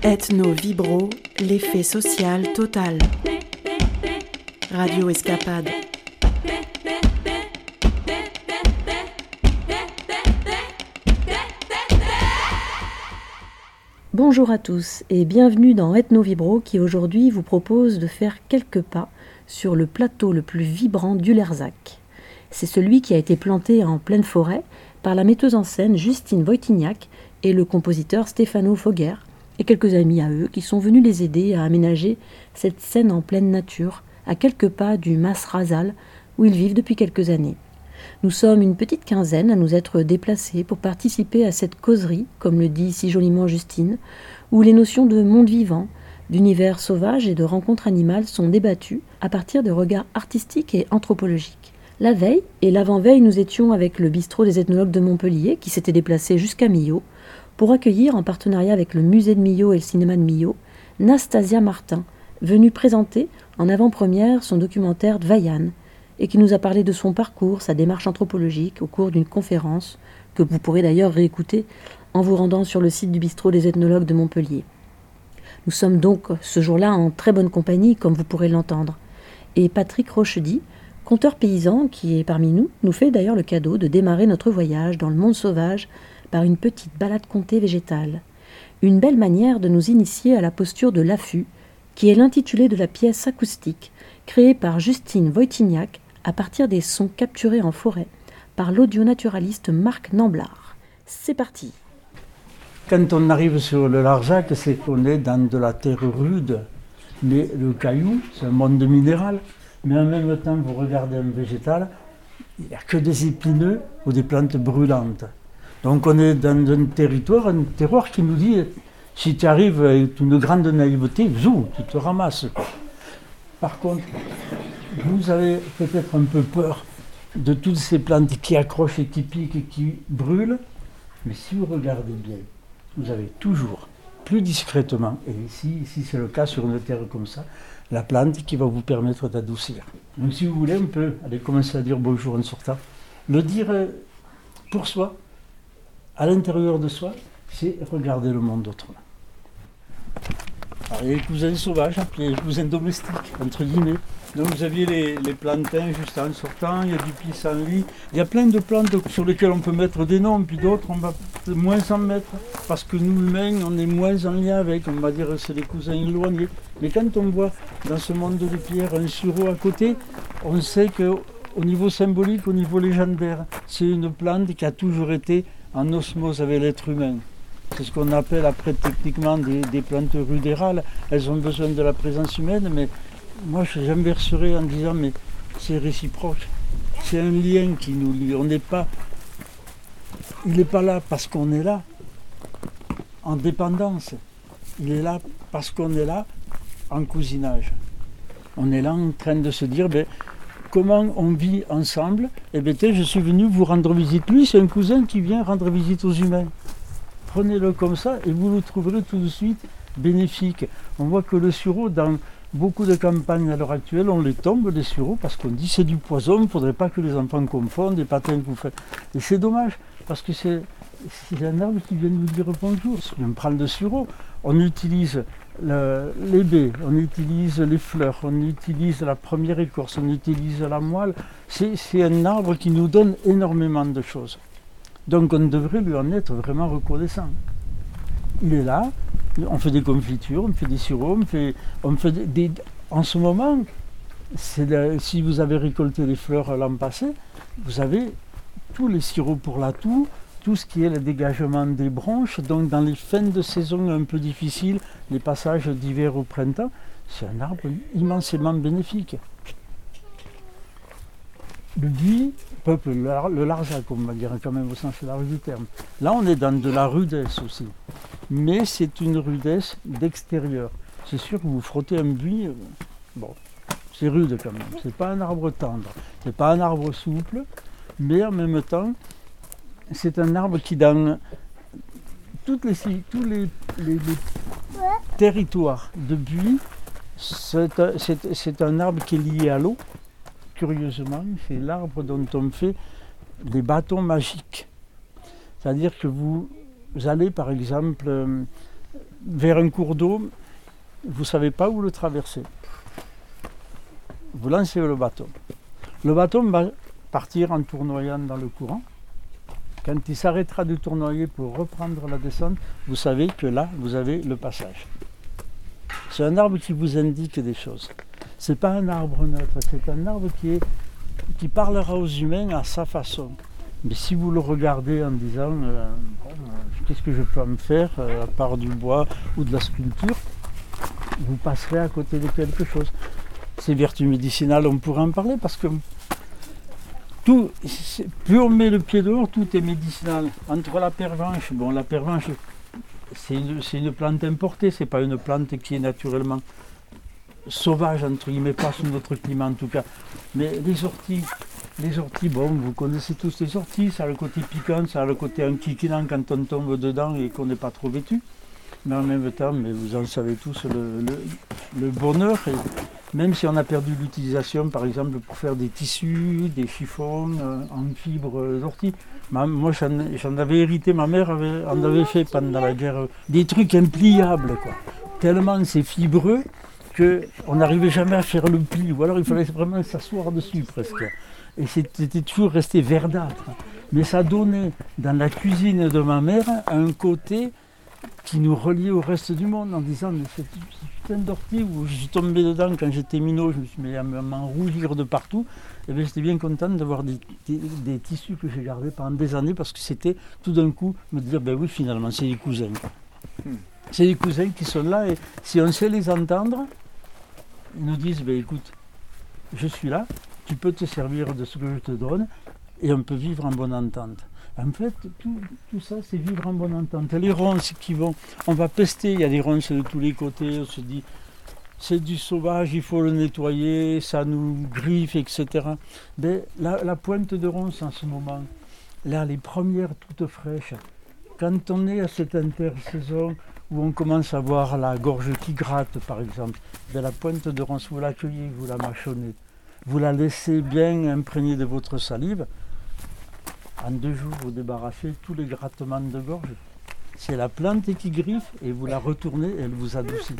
Ethno Vibro, l'effet social total. Radio Escapade. Bonjour à tous et bienvenue dans Ethno Vibro qui aujourd'hui vous propose de faire quelques pas sur le plateau le plus vibrant du Lerzac. C'est celui qui a été planté en pleine forêt par la metteuse en scène Justine Voitignac et le compositeur Stefano Fogger et quelques amis à eux qui sont venus les aider à aménager cette scène en pleine nature, à quelques pas du Mas Razal, où ils vivent depuis quelques années. Nous sommes une petite quinzaine à nous être déplacés pour participer à cette causerie, comme le dit si joliment Justine, où les notions de monde vivant, d'univers sauvage et de rencontres animales sont débattues à partir de regards artistiques et anthropologiques. La veille et l'avant-veille, nous étions avec le bistrot des ethnologues de Montpellier, qui s'était déplacé jusqu'à Millau, pour accueillir, en partenariat avec le musée de Millau et le cinéma de Millau, Nastasia Martin, venue présenter en avant-première son documentaire Dvayan, et qui nous a parlé de son parcours, sa démarche anthropologique au cours d'une conférence que vous pourrez d'ailleurs réécouter en vous rendant sur le site du bistrot des ethnologues de Montpellier. Nous sommes donc ce jour-là en très bonne compagnie, comme vous pourrez l'entendre. Et Patrick Rochedy, conteur paysan qui est parmi nous, nous fait d'ailleurs le cadeau de démarrer notre voyage dans le monde sauvage par une petite balade comptée végétale. Une belle manière de nous initier à la posture de l'affût, qui est l'intitulé de la pièce acoustique créée par Justine Voitignac à partir des sons capturés en forêt par l'audionaturaliste Marc Namblard. C'est parti. Quand on arrive sur le Larzac, c'est qu'on est dans de la terre rude, mais le caillou, c'est un monde minéral. Mais en même temps, vous regardez un végétal, il n'y a que des épineux ou des plantes brûlantes. Donc on est dans un territoire, un terroir qui nous dit, si tu arrives avec une grande naïveté, zou, tu te ramasses. Par contre, vous avez peut-être un peu peur de toutes ces plantes qui accrochent et qui piquent et qui brûlent, mais si vous regardez bien, vous avez toujours, plus discrètement, et ici, ici c'est le cas sur une terre comme ça, la plante qui va vous permettre d'adoucir. Donc si vous voulez, on peut aller commencer à dire bonjour en sortant. Le dire euh, pour soi, à l'intérieur de soi, c'est regarder le monde autrement. Il y a les cousins sauvages, puis les cousins domestiques, entre guillemets. Donc vous aviez les, plantains juste en sortant, il y a du pissenlit, il y a plein de plantes sur lesquelles on peut mettre des noms, puis d'autres on va moins en mettre, parce que nous humains on est moins en lien avec, on va dire c'est les cousins éloignés. Mais quand on voit dans ce monde de pierre un sureau à côté, on sait qu'au niveau symbolique, au niveau légendaire, c'est une plante qui a toujours été en osmose avec l'être humain. C'est ce qu'on appelle après techniquement des, plantes rudérales. Elles ont besoin de la présence humaine, mais moi j'inverserais en disant mais c'est réciproque. C'est un lien qui nous lie. Pas. Il n'est pas là parce qu'on est là, en dépendance. Il est là parce qu'on est là en cousinage. On est là en train de se dire ben, comment on vit ensemble. Et bien, je suis venu vous rendre visite. Lui, c'est un cousin qui vient rendre visite aux humains. Prenez-le comme ça et vous le trouverez tout de suite bénéfique. On voit que le sureau, dans beaucoup de campagnes à l'heure actuelle, on les tombe, les sureaux, parce qu'on dit c'est du poison, il ne faudrait pas que les enfants confondent des patins vous faites. Et c'est dommage, parce que c'est un arbre qui vient nous dire bonjour. Si on prend le sureau, on utilise le, les baies, on utilise les fleurs, on utilise la première écorce, on utilise la moelle. C'est un arbre qui nous donne énormément de choses. Donc on devrait lui en être vraiment reconnaissant. Il est là, on fait des confitures, on fait des sirops, on fait, En ce moment, si vous avez récolté les fleurs l'an passé, vous avez tous les sirops pour la toux, tout ce qui est le dégagement des branches. Donc dans les fins de saison un peu difficiles, les passages d'hiver au printemps, c'est un arbre immensément bénéfique. Le buis peuple le larzac, on va dire quand même au sens large du terme. Là, on est dans de la rudesse aussi. Mais c'est une rudesse d'extérieur. C'est sûr que vous frottez un buis, euh, bon, c'est rude quand même. C'est pas un arbre tendre, c'est pas un arbre souple, mais en même temps, c'est un arbre qui, dans tous les, territoires de buis, c'est un arbre qui est lié à l'eau. Curieusement, c'est l'arbre dont on fait des bâtons magiques. C'est-à-dire que vous allez, par exemple, vers un cours d'eau, vous ne savez pas où le traverser. Vous lancez le bâton. Le bâton va partir en tournoyant dans le courant. Quand il s'arrêtera de tournoyer pour reprendre la descente, vous savez que là, vous avez le passage. C'est un arbre qui vous indique des choses. Ce n'est pas un arbre neutre, c'est un arbre qui, est, qui parlera aux humains à sa façon. Mais si vous le regardez en disant euh, bon, euh, qu'est-ce que je peux me faire euh, à part du bois ou de la sculpture, vous passerez à côté de quelque chose. Ces vertus médicinales, on pourrait en parler parce que tout, plus on met le pied dehors, tout est médicinal. Entre la pervenche, bon, la pervenche, c'est une, plante importée, c'est pas une plante qui est naturellement sauvage, entre guillemets, pas sous notre climat en tout cas. Mais les orties, les orties, bon, vous connaissez tous les orties, ça a le côté piquant, ça a le côté enquiquinant quand on tombe dedans et qu'on n'est pas trop vêtu. Mais en même temps, mais vous en savez tous le, bonheur. Même si on a perdu l'utilisation, par exemple, pour faire des tissus, des chiffons euh, en fibres d'ortie. Ma- Moi, j'en avais hérité, ma mère en avait fait pendant la guerre euh, des trucs impliables, quoi. Tellement c'est fibreux qu'on n'arrivait jamais à faire le pli, ou alors il fallait vraiment s'asseoir dessus presque. Et c'était toujours resté verdâtre. Mais ça donnait dans la cuisine de ma mère un côté qui nous reliait au reste du monde en disant mais c'est putain d'ortie où je suis tombé dedans quand j'étais minot, je me suis mis à me- m'en rougir de partout. Et bien j'étais bien content d'avoir des, des- des tissus que j'ai gardés pendant des années parce que c'était tout d'un coup me dire ben oui finalement c'est des cousins. quoi. C'est des cousins qui sont là et si on sait les entendre, ils nous disent ben écoute, je suis là, tu peux te servir de ce que je te donne et on peut vivre en bonne entente. En fait, tout, ça, c'est vivre en bonne entente. Les ronces qui vont, on va pester, il y a des ronces de tous les côtés, on se dit, c'est du sauvage, il faut le nettoyer, ça nous griffe, etc. Mais la, la pointe de ronce en ce moment, là, les premières toutes fraîches, quand on est à cette intersaison où on commence à voir la gorge qui gratte, par exemple, ben, la pointe de ronce, vous l'accueillez, vous la mâchonnez, vous la laissez bien imprégnée de votre salive, en deux jours, vous débarrassez tous les grattements de gorge. C'est la plante qui griffe et vous la retournez et elle vous adoucit.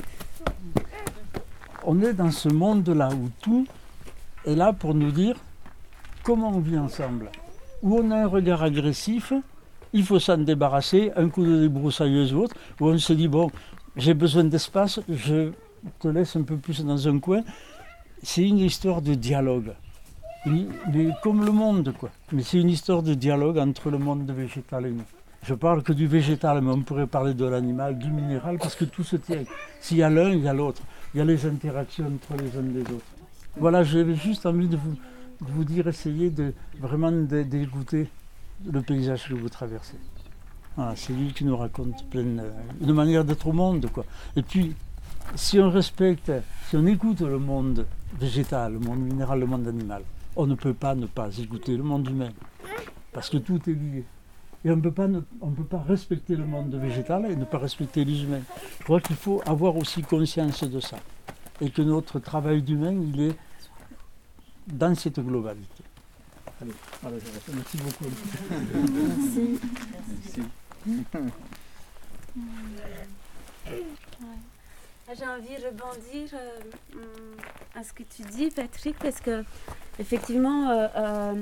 On est dans ce monde-là où tout est là pour nous dire comment on vit ensemble. Où on a un regard agressif, il faut s'en débarrasser, un coup de débroussailleuse ou autre, où on se dit bon, j'ai besoin d'espace, je te laisse un peu plus dans un coin. C'est une histoire de dialogue. Mais, comme le monde, quoi. Mais c'est une histoire de dialogue entre le monde végétal et nous. Je parle que du végétal, mais on pourrait parler de l'animal, du minéral, parce que tout se tient. S'il y a l'un, il y a l'autre. Il y a les interactions entre les uns et les autres. Voilà, j'avais juste envie de vous, dire, essayez de vraiment d'écouter le paysage que vous traversez. C'est lui qui nous raconte plein, une manière d'être au monde, quoi. Et puis, si on respecte, si on écoute le monde végétal, le monde minéral, le monde animal, on ne peut pas ne pas écouter le monde humain. Parce que tout est lié. Et on ne peut pas ne- on peut pas respecter le monde végétal et ne pas respecter les humains. Je crois qu'il faut avoir aussi conscience de ça. Et que notre travail d'humain, il est dans cette globalité. Allez, voilà, j'arrête. Merci beaucoup. Merci. Ah, J'ai envie de rebondir euh, à ce que tu dis, Patrick, parce que effectivement, euh, euh,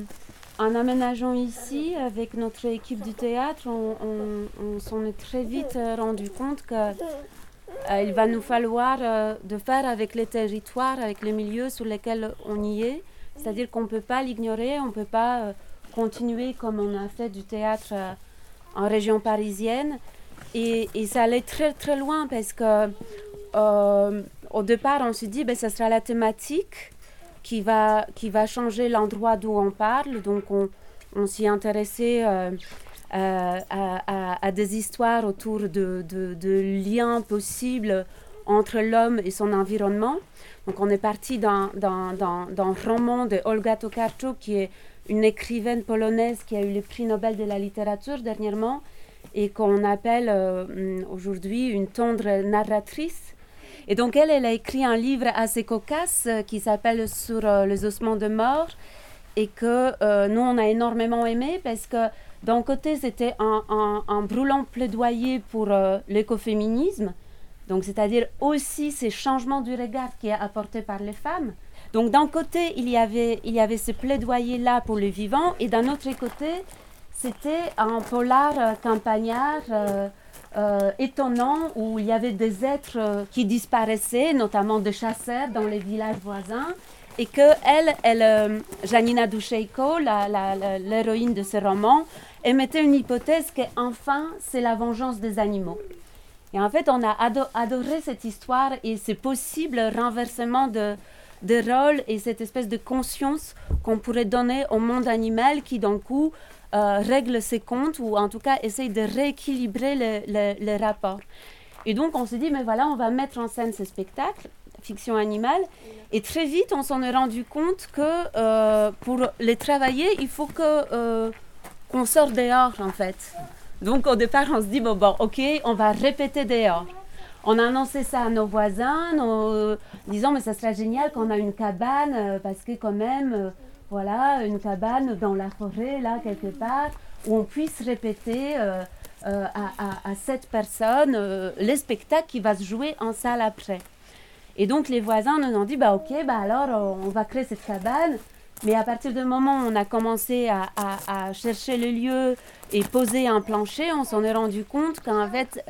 en aménageant ici avec notre équipe du théâtre, on, s'en est très vite rendu compte que il va nous falloir de faire avec les territoires, avec les milieux sur lesquels on y est. C'est-à-dire qu'on ne peut pas l'ignorer, on ne peut pas continuer comme on a fait du théâtre en région parisienne. Et ça allait très très loin parce que euh, au départ on s'est dit ben ça sera la thématique qui va, qui va changer l'endroit d'où on parle. Donc on, on s'y intéressait euh, euh, à, des histoires autour de, de- liens possibles entre l'homme et son environnement. Donc on est parti dans, dans, dans, dans un roman de Olga Tokarczuk, qui est une écrivaine polonaise qui a eu le prix Nobel de la littérature dernièrement et qu'on appelle aujourd'hui une tendre narratrice. Et donc elle, elle a écrit un livre assez cocasse euh, qui s'appelle Sur euh, les ossements de mort et que euh, nous, on a énormément aimé parce que d'un côté, c'était un, brûlant plaidoyer pour l'écoféminisme Donc, c'est-à-dire aussi ces changements du regard qui est apporté par les femmes. Donc, d'un côté, il y avait, il y avait ce plaidoyer-là pour le vivant, et d'un autre côté, c'était un polar campagnard euh, euh, étonnant où il y avait des êtres qui disparaissaient, notamment des chasseurs dans les villages voisins, et que elle, elle Janina Ducheiko, l'héroïne de ce roman, émettait une hypothèse que enfin c'est la vengeance des animaux. Et en fait, on a adoré cette histoire et ce possible renversement de, de rôle et cette espèce de conscience qu'on pourrait donner au monde animal qui, d'un coup, euh, règle ses comptes ou en tout cas essaye de rééquilibrer le, rapport. Et donc, on s'est dit, mais voilà, on va mettre en scène ce spectacle, fiction animale. Et très vite, on s'en est rendu compte que euh, pour les travailler, il faut que euh, qu'on sorte dehors, en fait. Donc, au départ, on se dit, bon, bon, ok, on va répéter dehors. On a annoncé ça à nos voisins, nos, disant, mais ça serait génial qu'on a une cabane, parce que quand même voilà, une cabane dans la forêt, là, quelque part, où on puisse répéter euh, euh, à, sept personnes euh, le spectacle qui va se jouer en salle après. Et donc les voisins nous ont dit, bah ok, bah alors on va créer cette cabane. Mais à partir du moment où on a commencé à, à chercher le lieu et poser un plancher, on s'en est rendu compte qu'en fait,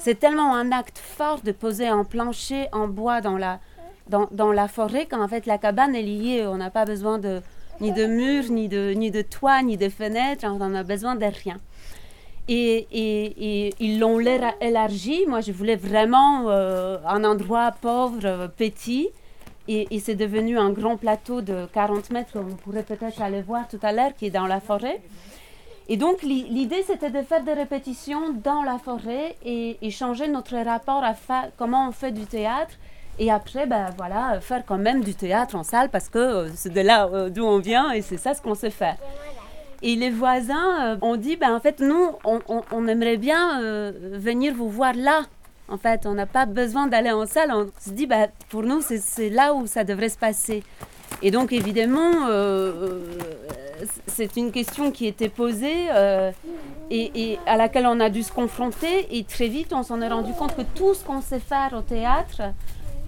c'est tellement un acte fort de poser un plancher en bois dans la, dans, la forêt quand en fait la cabane est liée. On n'a pas besoin de, ni de murs, ni de, ni de toit, ni de fenêtres. On n'a besoin de rien. Et, ils l'ont élargi. Moi, je voulais vraiment euh, un endroit pauvre, petit. Et, et c'est devenu un grand plateau de 40 mètres, on pourrait peut-être aller voir tout à l'heure, qui est dans la forêt. Et donc, l'idée, c'était de faire des répétitions dans la forêt et, changer notre rapport à comment on fait du théâtre et après, ben voilà, faire quand même du théâtre en salle parce que euh, c'est de là euh, d'où on vient et c'est ça ce qu'on sait faire. Et les voisins euh, ont dit, ben en fait, nous, on, aimerait bien venir vous voir là. En fait, on n'a pas besoin d'aller en salle. On se dit, ben, pour nous, c'est là où ça devrait se passer. Et donc, évidemment, c'est une question qui était posée et, et, à laquelle on a dû se confronter. Et très vite, on s'en est rendu compte que tout ce qu'on sait faire au théâtre,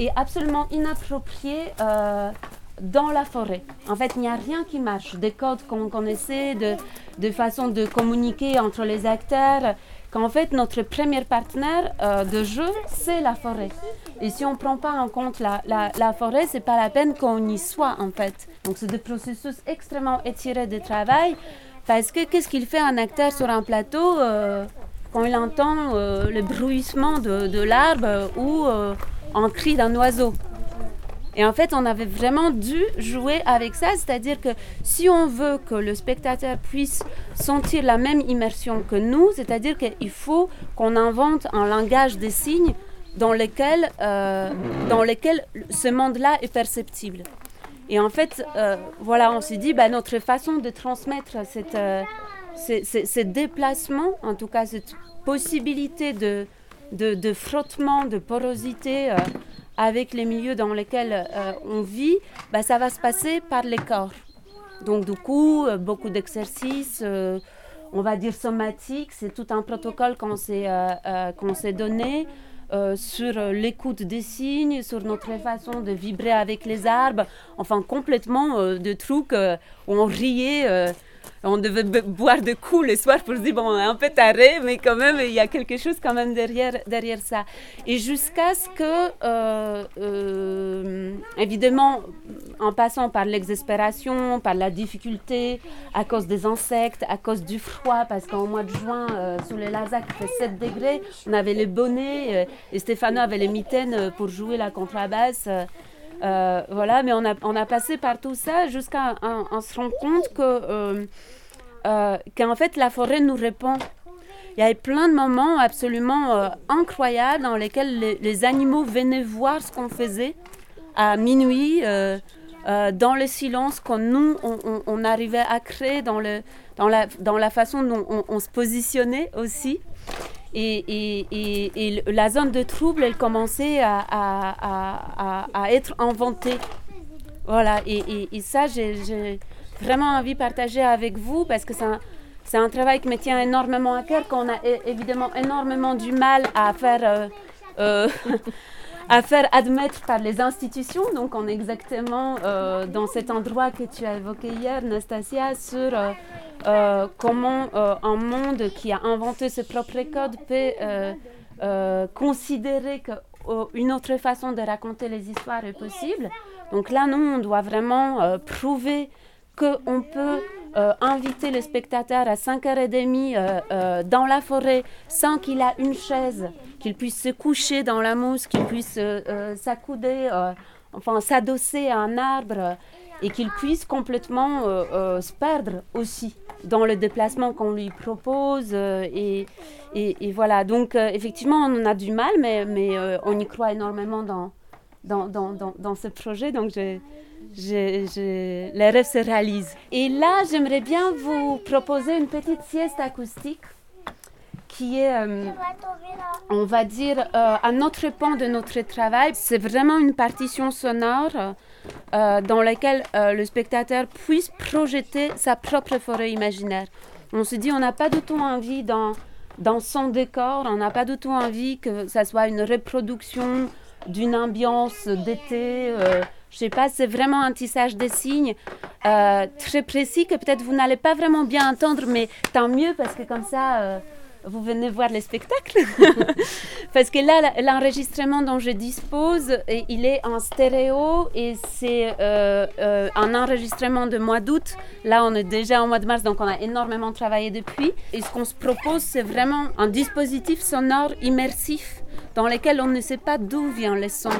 est absolument inapproprié euh, dans la forêt. En fait, il n'y a rien qui marche. Des codes qu'on connaissait, de, de façon de communiquer entre les acteurs, qu'en fait, notre premier partenaire euh, de jeu, c'est la forêt. Et si on ne prend pas en compte la, la, la forêt, c'est pas la peine qu'on y soit, en fait. Donc, c'est des processus extrêmement étirés de travail. Parce que qu'est-ce qu'il fait un acteur sur un plateau euh, quand il entend le bruissement de, l'arbre ou en cri d'un oiseau. Et en fait, on avait vraiment dû jouer avec ça, c'est-à-dire que si on veut que le spectateur puisse sentir la même immersion que nous, c'est-à-dire qu'il faut qu'on invente un langage des signes dans lequel, euh, dans lequel ce monde-là est perceptible. Et en fait, euh, voilà, on s'est dit, bah, notre façon de transmettre cette, euh, ces, déplacements, en tout cas cette possibilité de, de, frottement, de porosité euh, avec les milieux dans lesquels euh, on vit, bah, ça va se passer par les corps. Donc du coup, euh, beaucoup d'exercices, on va dire somatiques, c'est tout un protocole qu'on s'est qu'on s'est donné. sur l'écoute des signes, sur notre façon de vibrer avec les arbres, enfin complètement de trucs où on riait on devait boire de coups le soir pour se dire, bon, on est un peu taré, mais quand même, il y a quelque chose quand même derrière, derrière ça. Et jusqu'à ce que, euh, euh, évidemment, en passant par l'exaspération, par la difficulté, à cause des insectes, à cause du froid, parce qu'en mois de juin, euh, sous les Larzac, il fait 7 degrés, on avait les bonnets, et Stéphano avait les mitaines pour jouer la contrebasse. Voilà, mais on a, on a passé par tout ça jusqu'à se rendre compte que euh, qu'en fait la forêt nous répond. Il y avait plein de moments absolument euh, incroyables dans lesquels les, animaux venaient voir ce qu'on faisait à minuit, euh, dans le silence qu'on nous, on, arrivait à créer, dans, le, dans, la, dans la façon dont on, se positionnait aussi. Et, la zone de trouble, elle commençait à, être inventée. Voilà, et, ça, j'ai vraiment envie de partager avec vous parce que c'est un, travail qui me tient énormément à cœur, qu'on a évidemment énormément du mal à faire euh, à faire admettre par les institutions. Donc on est exactement dans cet endroit que tu as évoqué hier, Nastasia, sur comment un monde qui a inventé ses propres codes peut considérer qu'une autre façon de raconter les histoires est possible. Donc là, nous, on doit vraiment prouver qu'on peut euh, inviter le spectateur à 5h30 euh, euh, dans la forêt sans qu'il ait une chaise, qu'il puisse se coucher dans la mousse, qu'il puisse s'accouder, enfin s'adosser à un arbre et qu'il puisse complètement se perdre aussi dans le déplacement qu'on lui propose. Et, voilà, donc effectivement, on en a du mal, mais, on y croit énormément dans, ce projet. Donc les rêves se réalisent. Et là, j'aimerais bien vous proposer une petite sieste acoustique qui est, euh, on va dire, euh, un autre pan de notre travail. C'est vraiment une partition sonore euh, dans laquelle le spectateur puisse projeter sa propre forêt imaginaire. On se dit, on n'a pas du tout envie dans, dans son décor, on n'a pas du tout envie que ça soit une reproduction d'une ambiance d'été je sais pas, c'est vraiment un tissage de signes euh, très précis que peut-être vous n'allez pas vraiment bien entendre, mais tant mieux parce que comme ça, euh, vous venez voir le spectacle. parce que là, l'enregistrement dont je dispose, il est en stéréo et c'est euh, un enregistrement de mois d'août. Là, on est déjà en mois de mars, donc on a énormément travaillé depuis. Et ce qu'on se propose, c'est vraiment un dispositif sonore immersif dans lequel on ne sait pas d'où vient le son.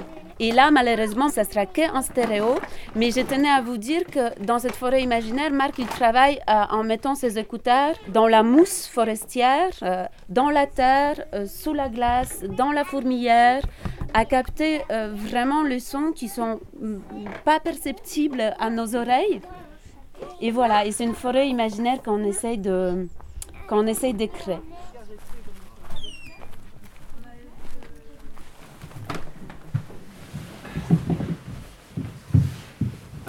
Et là, malheureusement, ça sera qu'en stéréo. Mais je tenais à vous dire que dans cette forêt imaginaire, Marc, il travaille euh, en mettant ses écouteurs dans la mousse forestière, euh, dans la terre, euh, sous la glace, dans la fourmilière, à capter vraiment les sons qui sont mm, pas perceptibles à nos oreilles. Et voilà, c'est une forêt imaginaire qu'on essaye de, qu'on essaye de créer.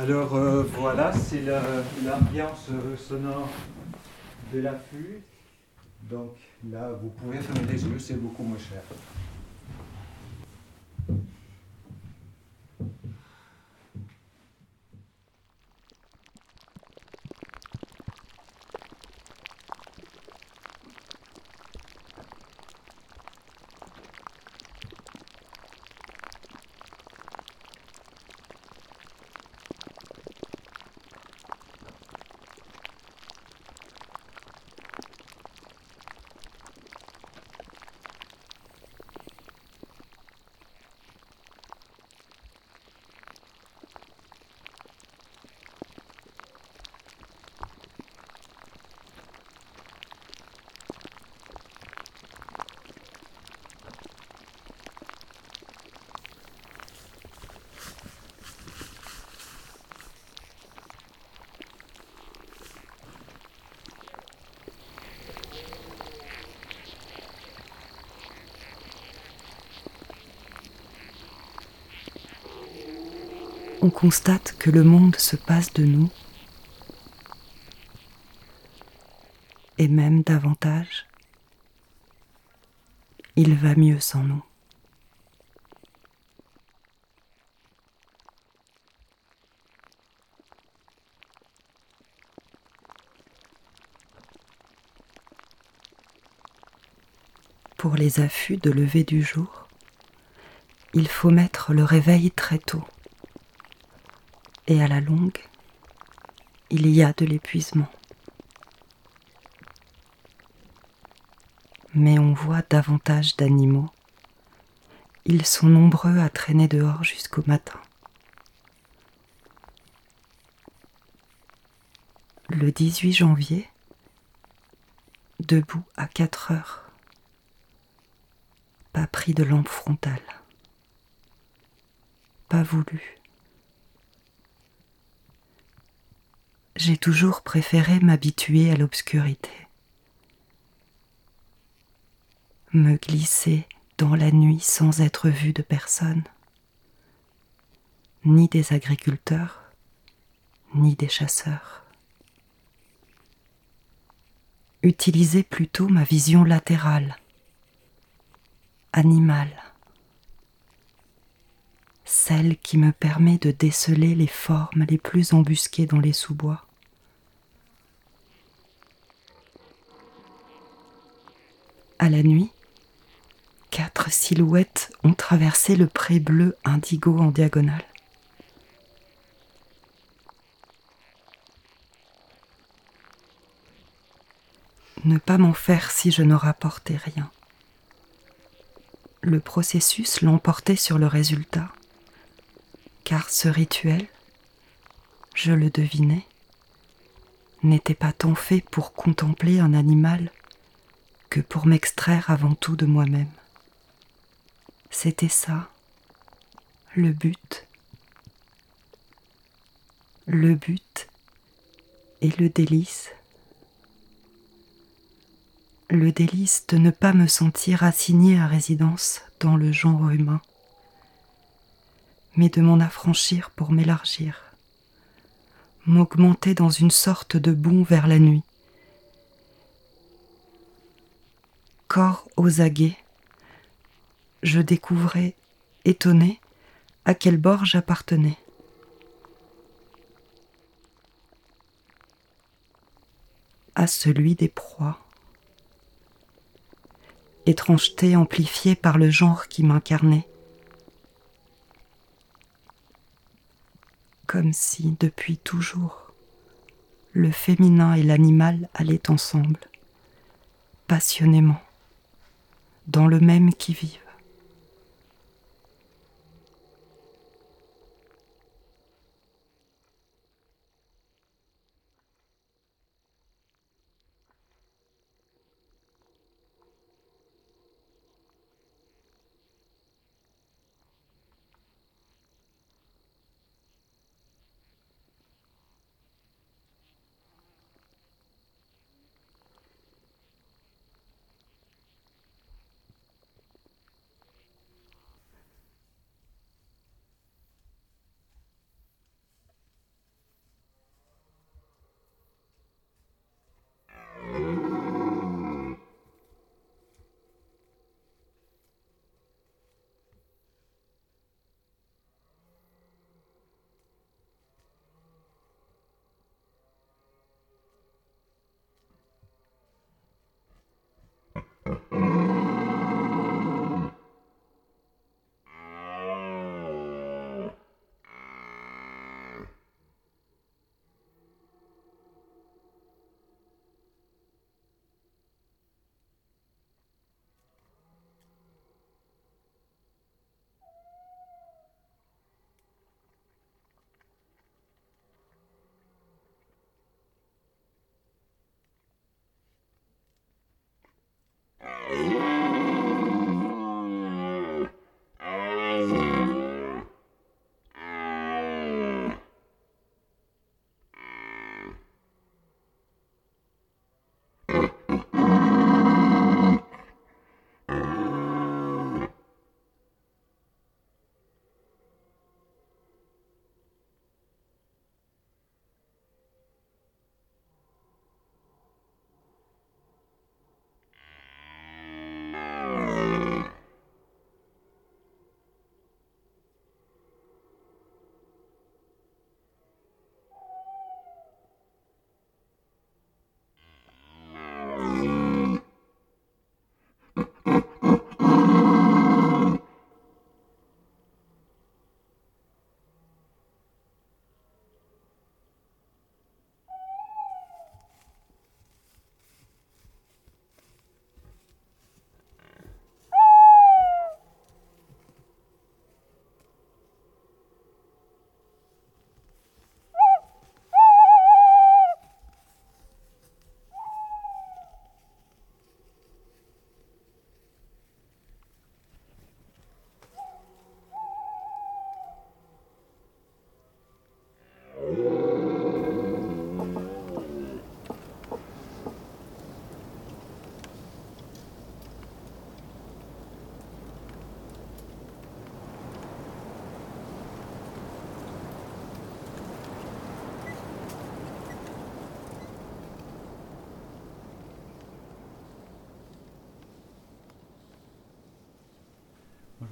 Alors euh, voilà, c'est l'ambiance sonore de l'affût. Donc là, vous pouvez fermer les yeux, c'est beaucoup moins cher. Constate que le monde se passe de nous, et même davantage, il va mieux sans nous. Pour les affûts de lever du jour, il faut mettre le réveil très tôt et à la longue, il y a de l'épuisement. Mais on voit davantage d'animaux. Ils sont nombreux à traîner dehors jusqu'au matin. Le 18 janvier, debout à 4 heures, pas pris de lampe frontale, pas voulu. J'ai toujours préféré m'habituer à l'obscurité, me glisser dans la nuit sans être vu de personne, ni des agriculteurs, ni des chasseurs. Utiliser plutôt ma vision latérale, animale, celle qui me permet de déceler les formes les plus embusquées dans les sous-bois. À la nuit, quatre silhouettes ont traversé le pré bleu indigo en diagonale. Ne pas m'en faire si je ne rapportais rien. Le processus l'emportait sur le résultat, car ce rituel, je le devinais, n'était pas tant fait pour contempler un animal que pour m'extraire avant tout de moi-même. C'était ça, le but. Le but et le délice. Le délice de ne pas me sentir assigné à résidence dans le genre humain, mais de m'en affranchir pour m'élargir, m'augmenter dans une sorte de bond vers la nuit. Corps aux aguets, je découvrais, étonné, à quel bord j'appartenais. À celui des proies. Étrangeté amplifiée par le genre qui m'incarnait. Comme si, depuis toujours, le féminin et l'animal allaient ensemble, passionnément, dans le même qui-vive.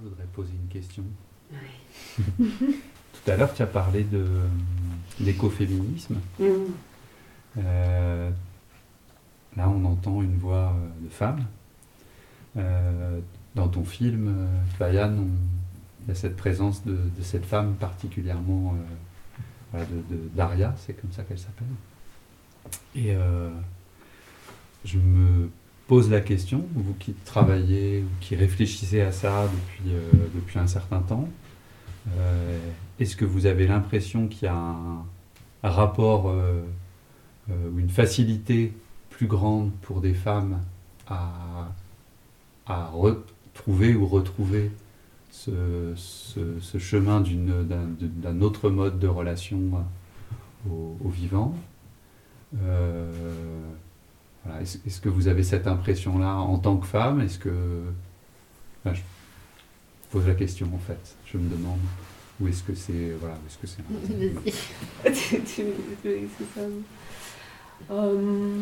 Je voudrais poser une question. Tout à l'heure, tu as parlé de, d'écoféminisme. Mm. Euh, là, on entend une voix euh, de femme. Euh, dans ton film, euh, on- il y a cette présence de, de cette femme particulièrement, euh, de, de- Daria, c'est comme ça qu'elle s'appelle. Et euh, je me pose la question, vous qui travaillez ou qui réfléchissez à ça depuis, euh, un certain temps, euh, est-ce que vous avez l'impression qu'il y a un, rapport euh, euh, ou une facilité plus grande pour des femmes à, retrouver ou retrouver ce, chemin d'un autre mode de relation au, vivant voilà. Est-ce que vous avez cette impression-là en tant que femme? Est-ce que. Enfin, je pose la question en fait. Je me demande où est-ce que c'est. Voilà, est-ce que c'est. Euh,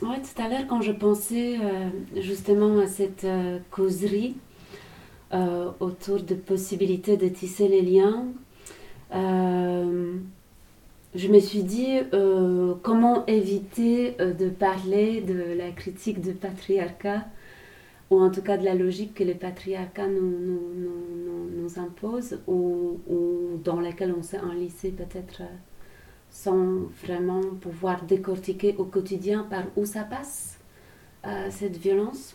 ouais, tout à l'heure, quand je pensais euh, justement à cette euh, causerie euh, autour de possibilités de tisser les liens, je me suis dit euh, comment éviter euh, de parler de la critique du patriarcat ou en tout cas de la logique que le patriarcat nous, nous, nous, nous, impose ou, ou dans laquelle on s'est enlissé peut-être euh, sans vraiment pouvoir décortiquer au quotidien par où ça passe, cette violence.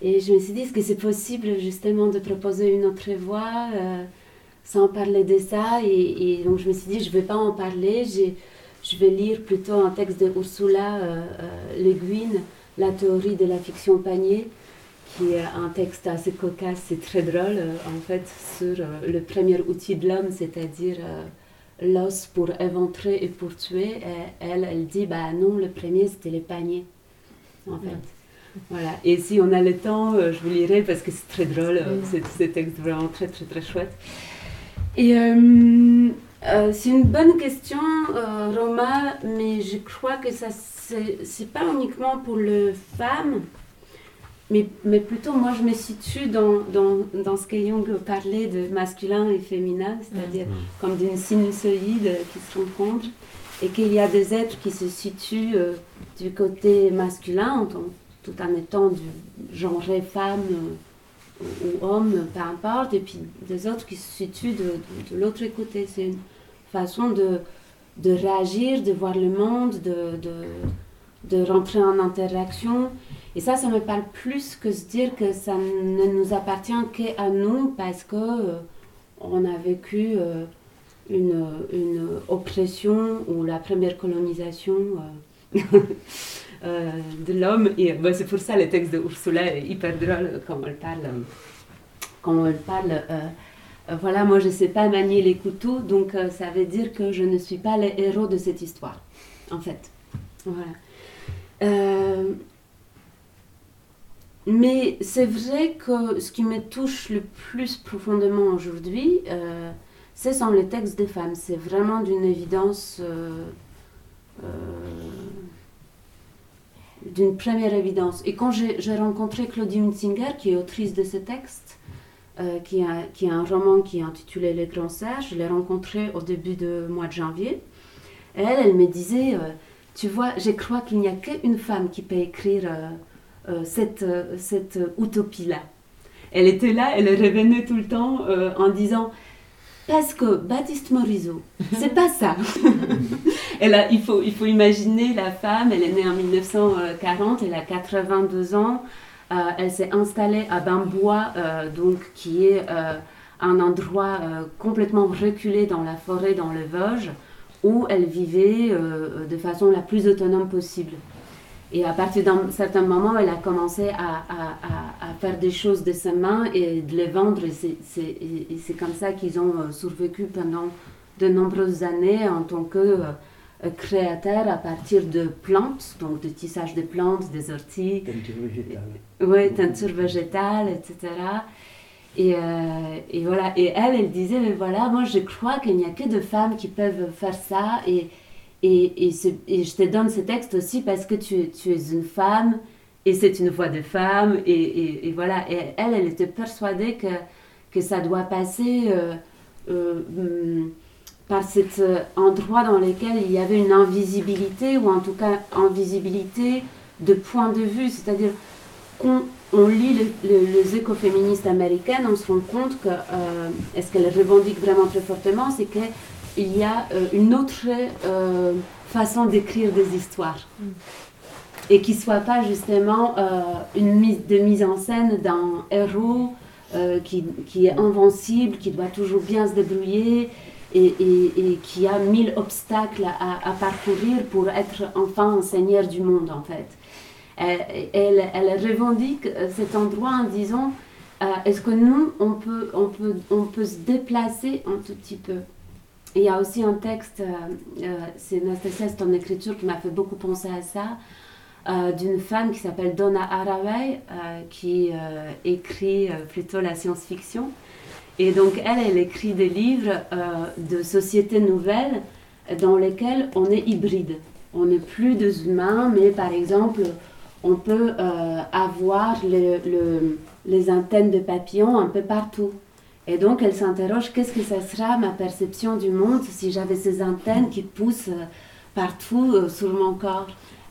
Et je me suis dit, est-ce que c'est possible justement de proposer une autre voie sans parler de ça et, et donc je me suis dit, je ne vais pas en parler, je vais lire plutôt un texte de Ursula euh, euh, Le Guin, La théorie de la fiction panier, qui est un texte assez cocasse, c'est très drôle euh, en fait, sur euh, le premier outil de l'homme, c'est-à-dire l'os pour éventrer et pour tuer. Et elle, elle dit, bah non, le premier c'était les paniers, en fait. Voilà. Et si on a le temps, je vous lirai parce que c'est très drôle, c'est c'est texte vraiment très très très chouette. Et euh, euh, c'est une bonne question, euh, Roma, mais je crois que ça c'est pas uniquement pour les femmes, mais, mais plutôt moi je me situe dans, dans, dans ce que Jung parlait de masculin et féminin, c'est-à-dire comme d'une sinusoïde qui se rencontre, et qu'il y a des êtres qui se situent euh, du côté masculin, en tant- tout en étant du genre femme euh, ou, ou homme, peu importe, et puis des autres qui se situent de, l'autre côté. C'est une façon de, de réagir, de voir le monde, de, rentrer en interaction. Et ça, ça me parle plus que se dire que ça ne nous appartient qu'à nous parce que euh, a vécu euh, une, une oppression ou la première colonisation euh, de l'homme. Et bah, c'est pour ça le texte de Ursula est hyper drôle quand elle parle. euh, Quand elle parle euh, euh, voilà, moi je ne sais pas manier les couteaux, donc euh, ça veut dire que je ne suis pas le héros de cette histoire, en fait. Voilà. Euh, mais c'est vrai que ce qui me touche le plus profondément aujourd'hui, euh, ce sont les textes des femmes. C'est vraiment d'une évidence, euh, euh, d'une première évidence. Et quand j'ai rencontré Claudie Hunzinger, qui est autrice de ce texte, euh, qui, a, qui a un roman qui est intitulé Les Grands Serges, je l'ai rencontrée au début du mois de janvier. Elle, elle me disait, euh, tu vois, je crois qu'il n'y a qu'une femme qui peut écrire euh, cette, cette utopie-là. Elle était là, elle revenait tout le temps en disant, parce que Baptiste Morisot, c'est pas ça. elle a, il, faut, il faut imaginer la femme, elle est née en 1940, elle a 82 ans, euh, elle s'est installée à Bambois, euh, donc, qui est euh, un endroit complètement reculé dans la forêt, dans le Vosges, où elle vivait de façon la plus autonome possible. Et à partir d'un certain moment, elle a commencé à, à- à- à faire des choses de ses mains et de les vendre. Et c'est- comme ça qu'ils ont euh, survécu pendant de nombreuses années en tant que euh, créateurs à partir de plantes, donc de tissage de plantes, des orties, Teinture végétale. oui, teinture végétale, etc. Et, euh, et voilà. Et elle, elle disait, mais voilà, moi je crois qu'il n'y a que deux femmes qui peuvent faire ça. Et, et, je te donne ce texte aussi parce que tu, es une femme et c'est une voix de femme. Et, voilà. Et elle, elle était persuadée que, que ça doit passer hum, par cet endroit dans lequel il y avait une invisibilité, ou en tout cas invisibilité de point de vue, c'est-à-dire qu'on on lit les écoféministes américaines, on se rend compte que, euh, et ce qu'elles revendiquent vraiment très fortement, c'est qu'il y a euh, une autre euh, façon d'écrire des histoires. Mm. Et qui ne soit pas justement une mise de mise en scène d'un héros qui, qui, est invincible, qui doit toujours bien se débrouiller et, et, qui a mille obstacles à, à, parcourir pour être enfin un seigneur du monde en fait elle, elle, revendique euh, cet endroit en disant euh, est-ce que nous, on peut, on, peut, on peut se déplacer un tout petit peu? Il y a aussi un texte, euh, c'est Nastasia, c'est une écriture qui m'a fait beaucoup penser à ça, d'une femme qui s'appelle Donna Haraway, qui écrit plutôt la science-fiction. Et donc, elle, elle écrit des livres de sociétés nouvelles dans lesquelles on est hybride. On n'est plus des humains, mais par exemple, on peut euh, avoir les antennes de papillons un peu partout. Et donc elle s'interroge, qu'est-ce que ça sera ma perception du monde si j'avais ces antennes qui poussent euh, partout euh, sur mon corps?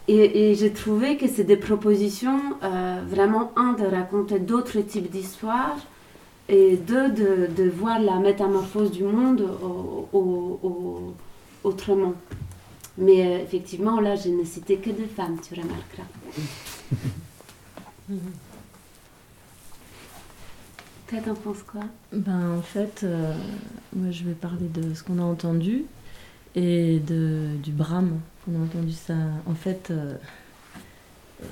Et, j'ai trouvé que c'est des propositions, vraiment, un, de raconter d'autres types d'histoires, et deux, de, voir la métamorphose du monde autrement. Mais euh, effectivement, là, je ne citais que deux femmes, tu remarqueras. Toi, t'en penses quoi Ben, en fait, euh, moi, je vais parler de ce qu'on a entendu et de, du brame qu'on a entendu ça. En fait, euh,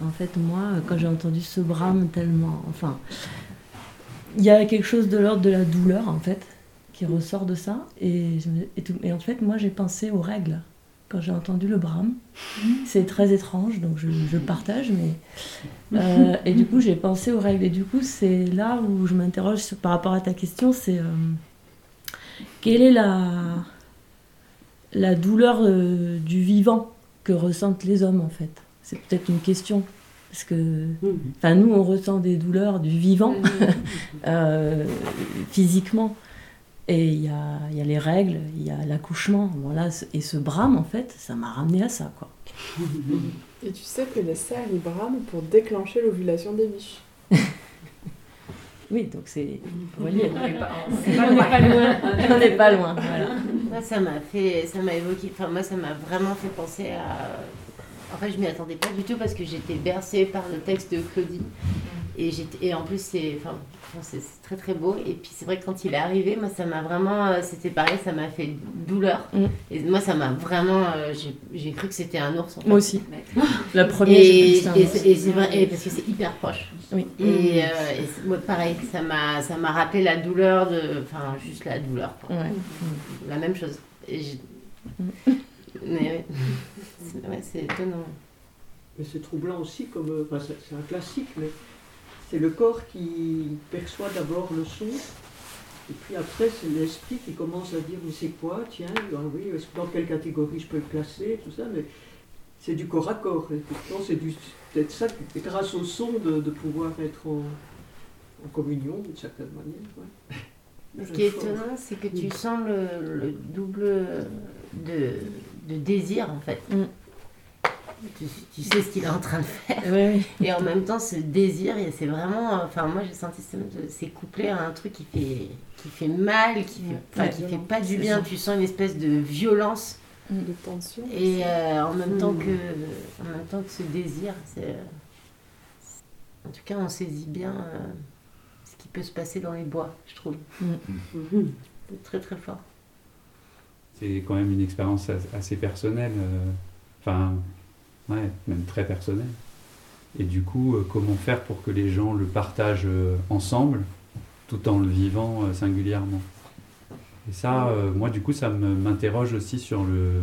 en fait moi, quand j'ai entendu ce brame tellement... Enfin, il y a quelque chose de l'ordre de la douleur, en fait, qui ressort de ça. Et, et, et en fait, moi, j'ai pensé aux règles quand j'ai entendu le brame. C'est très étrange, donc je, partage, mais... Euh, et du coup, j'ai pensé aux règles. Et du coup, c'est là où je m'interroge par rapport à ta question, c'est... Euh, quelle est la, la douleur euh, du vivant que ressentent les hommes, en fait? C'est peut-être une question. Parce que, nous, on ressent des douleurs du vivant, physiquement. Et il y a, y a, les règles, il y a l'accouchement. Voilà, et ce brame, en fait, ça m'a ramené à ça. Quoi. Et tu sais que les cerfs, ils brament pour déclencher l'ovulation des biches. oui, donc c'est relié. On n'est pas, pas, loin. on n'est pas loin. Voilà. Moi, ça m'a fait, ça m'a évoqué, enfin, moi, ça m'a vraiment fait penser à. En fait, je m'y attendais pas du tout parce que j'étais bercée par le texte de Claudie. Et, et en plus, c'est enfin, c'est très très beau. Et puis c'est vrai que quand il est arrivé, moi ça m'a vraiment, euh, c'était pareil, ça m'a fait douleur. Mm. Et moi ça m'a vraiment, euh, j'ai cru que c'était un ours. Moi aussi. La première. Et, c'est vrai, parce que c'est hyper proche. Oui. Et, euh, pareil, ça m'a, ça m'a rappelé la douleur de, enfin juste la douleur. La même chose. Mm. Mais c'est étonnant. Mais c'est troublant aussi, comme, c'est un classique, mais c'est le corps qui perçoit d'abord le son, et puis après c'est l'esprit qui commence à dire mais c'est quoi, tiens, ah oui, dans quelle catégorie je peux le placer, tout ça, mais c'est du corps à corps. C'est peut-être ça, grâce au son, de, pouvoir être en, communion d'une certaine manière. Ce qui est étonnant, c'est que tu sens le, double de, désir en fait. Mm tu, sais ce qu'il est en train de faire. Et en même temps, ce désir, c'est vraiment. Enfin, moi, j'ai senti c'est couplé à un truc qui fait, qui fait mal, qui fait, qui fait pas du bien. Tu sens une espèce de violence. De tension. Et euh, en, même temps mm. que, en même temps que ce désir, c'est. En tout cas, on saisit bien euh, ce qui peut se passer dans les bois, je trouve. Mm. Mm. C'est très très fort. C'est quand même une expérience assez personnelle. Euh, enfin, ouais, même très personnel. Et du coup, euh, comment faire pour que les gens le partagent euh, ensemble, tout en le vivant euh, singulièrement? Et ça, moi, du coup, ça m'interroge aussi sur le,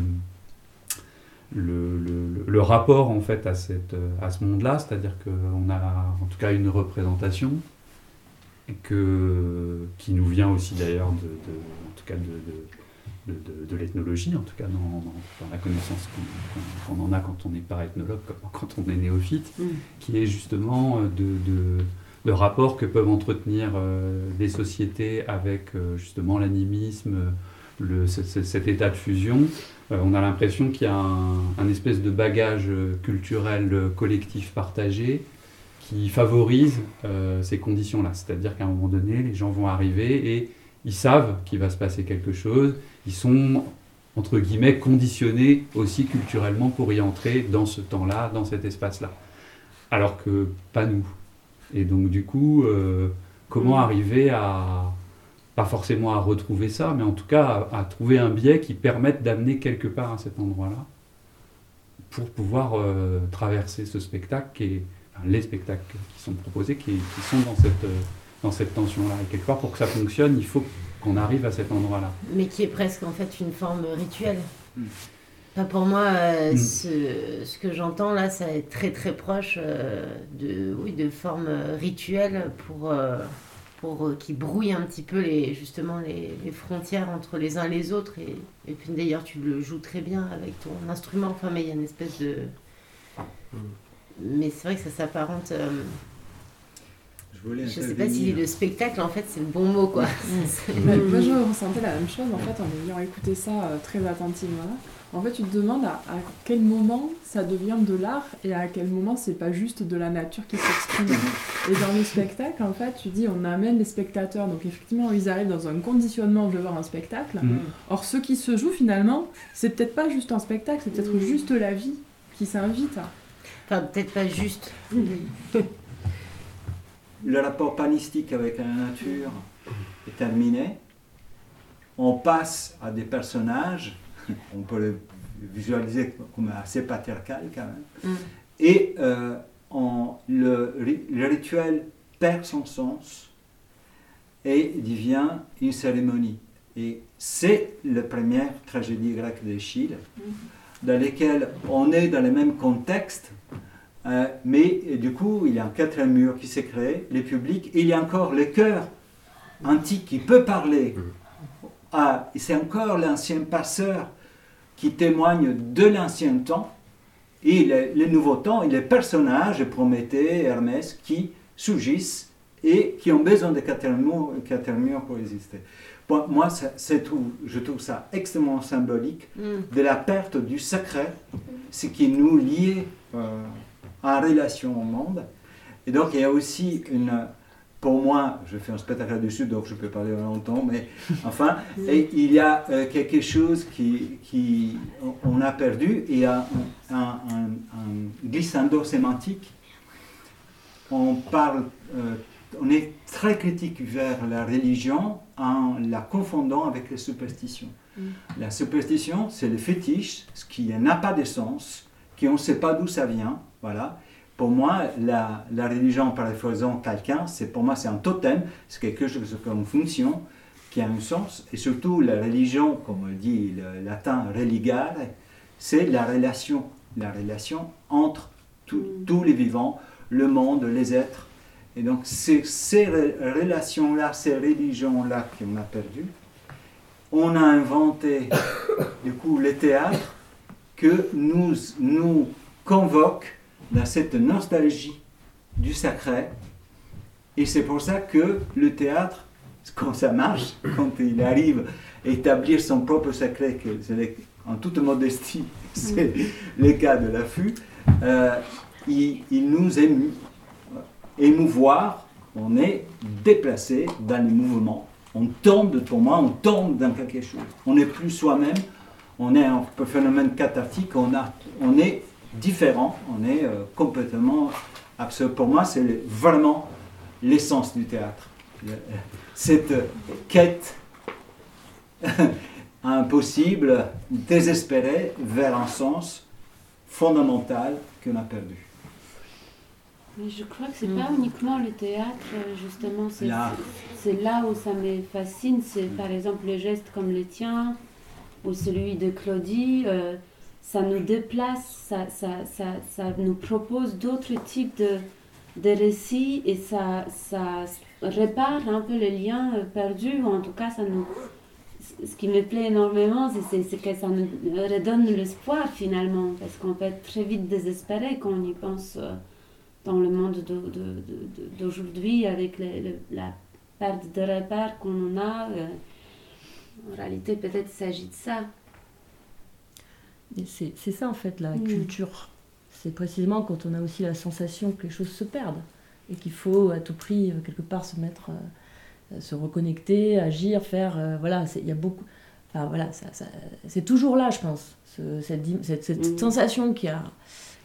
le, le, rapport en fait à, cette, à ce monde-là, c'est-à-dire qu'on a en tout cas une représentation que, qui nous vient aussi d'ailleurs de, en tout cas de, l'ethnologie, en tout cas dans, la connaissance qu'on en a quand on n'est pas ethnologue, comme quand on est néophyte, mm. qui est justement euh, de, le rapport que peuvent entretenir des sociétés avec justement l'animisme, cet état de fusion, on a l'impression qu'il y a un, espèce de bagage culturel collectif partagé qui favorise ces conditions-là. C'est-à-dire qu'à un moment donné, les gens vont arriver et ils savent qu'il va se passer quelque chose, ils sont entre guillemets conditionnés aussi culturellement pour y entrer dans ce temps-là, dans cet espace-là. Alors que pas nous. Et donc du coup, euh, comment mm. arriver à, pas forcément à retrouver ça, mais en tout cas à, trouver un biais qui permette d'amener quelque part à cet endroit-là pour pouvoir euh, traverser ce spectacle, et les spectacles qui sont proposés, qui, qui sont dans cette... Euh, dans cette tension-là. Et quelque part, pour que ça fonctionne, il faut qu'on arrive à cet endroit-là. Mais qui est presque en fait une forme rituelle. Hmm. pour moi, euh, hmm. ce, ce, que j'entends là, ça est très très proche euh, de, oui, de formes rituelles pour, euh, pour qui brouillent un petit peu les, justement les, les, frontières entre les uns et les autres. Et, et puis d'ailleurs, tu le joues très bien avec ton instrument. Enfin, mais il y a une espèce de. Hmm. Mais c'est vrai que ça s'apparente je sais pas si le spectacle, en fait, c'est le bon mot, quoi. Moi, je ressentais la même chose, en fait, en ayant écouté ça euh, très attentivement. En fait, tu te demandes à, quel moment ça devient de l'art et à quel moment c'est pas juste de la nature qui s'exprime. et dans le spectacle, en fait, tu dis on amène les spectateurs, donc effectivement, ils arrivent dans un conditionnement de voir un spectacle. Mm. Or, ce qui se joue finalement, c'est peut-être pas juste un spectacle, c'est peut-être mm. juste la vie qui s'invite. Enfin, peut-être pas juste. le rapport panistique avec la nature est terminé. On passe à des personnages, on peut les visualiser comme assez patriarcal quand même. Mm. Et euh, le, rituel perd son sens et devient une cérémonie. Et c'est la première tragédie grecque d'Échille, mm. dans laquelle on est dans le même contexte, euh, mais du coup, il y a un quatrième mur qui s'est créé, les publics, et il y a encore le cœur antique qui peut parler. Ah, c'est encore l'ancien passeur qui témoigne de l'ancien temps, et le, nouveau temps, et les personnages, Prométhée, Hermès, qui surgissent et qui ont besoin de quatrième mur pour exister. moi, c'est tout, je trouve ça extrêmement symbolique mm. de la perte du sacré, ce qui nous lie. Euh, en relation au monde. Et donc il y a aussi une, pour moi, je fais un spectacle dessus, donc je peux parler longtemps, mais enfin, et il y a euh, quelque chose qui, qui on a perdu, et un, un, un, glissando sémantique. On parle, euh, on est très critique vers la religion en la confondant avec les superstitions. Mm. La superstition, c'est le fétiche, ce qui n'a pas de sens, qui on ne sait pas d'où ça vient, voilà. Pour moi, la, la religion par faisant quelqu'un, c'est pour moi c'est un totem, c'est quelque chose comme fonction qui a un sens. Et surtout, la religion, comme dit le latin religare, c'est la relation, la relation entre mm. tous les vivants, le monde, les êtres. Et donc, c'est ces relations-là, ces religions-là qu'on a perdues. On a inventé, du coup, le théâtre que nous, nous convoque dans cette nostalgie du sacré. Et c'est pour ça que le théâtre, quand ça marche, quand il arrive à établir son propre sacré, en toute modestie, c'est le cas de l'affût, euh, il, il, nous émue. Émouvoir, on est déplacé dans les mouvements. On tombe, pour moi, on tombe dans quelque chose. On n'est plus soi-même, on est un phénomène cathartique, on, a, on est différent, on est euh, complètement absolu. Pour moi, c'est vraiment l'essence du théâtre. Cette quête impossible, désespérée, vers un sens fondamental qu'on a perdu. Mais je crois que c'est n'est pas mm. uniquement le théâtre, justement. C'est là. où ça me fascine. C'est par exemple les gestes comme les tiens ou celui de Claudie. Euh, ça nous déplace, ça, ça, ça, ça nous propose d'autres types de, de récits et ça, ça répare un peu les liens euh, perdus, ou en tout cas, ça nous, ce qui me plaît énormément, c'est que ça nous redonne l'espoir finalement, parce qu'on peut être très vite désespéré quand on y pense euh, dans le monde d'aujourd'hui, avec la perte de repères qu'on a. Euh, en réalité, peut-être s'agit de ça. C'est ça en fait la culture. C'est précisément quand on a aussi la sensation que les choses se perdent et qu'il faut à tout prix euh, quelque part se mettre, euh, se reconnecter, agir, faire. voilà, il y a beaucoup. Enfin voilà, ça, c'est toujours là, je pense, cette, cette, mm. sensation qu'il y a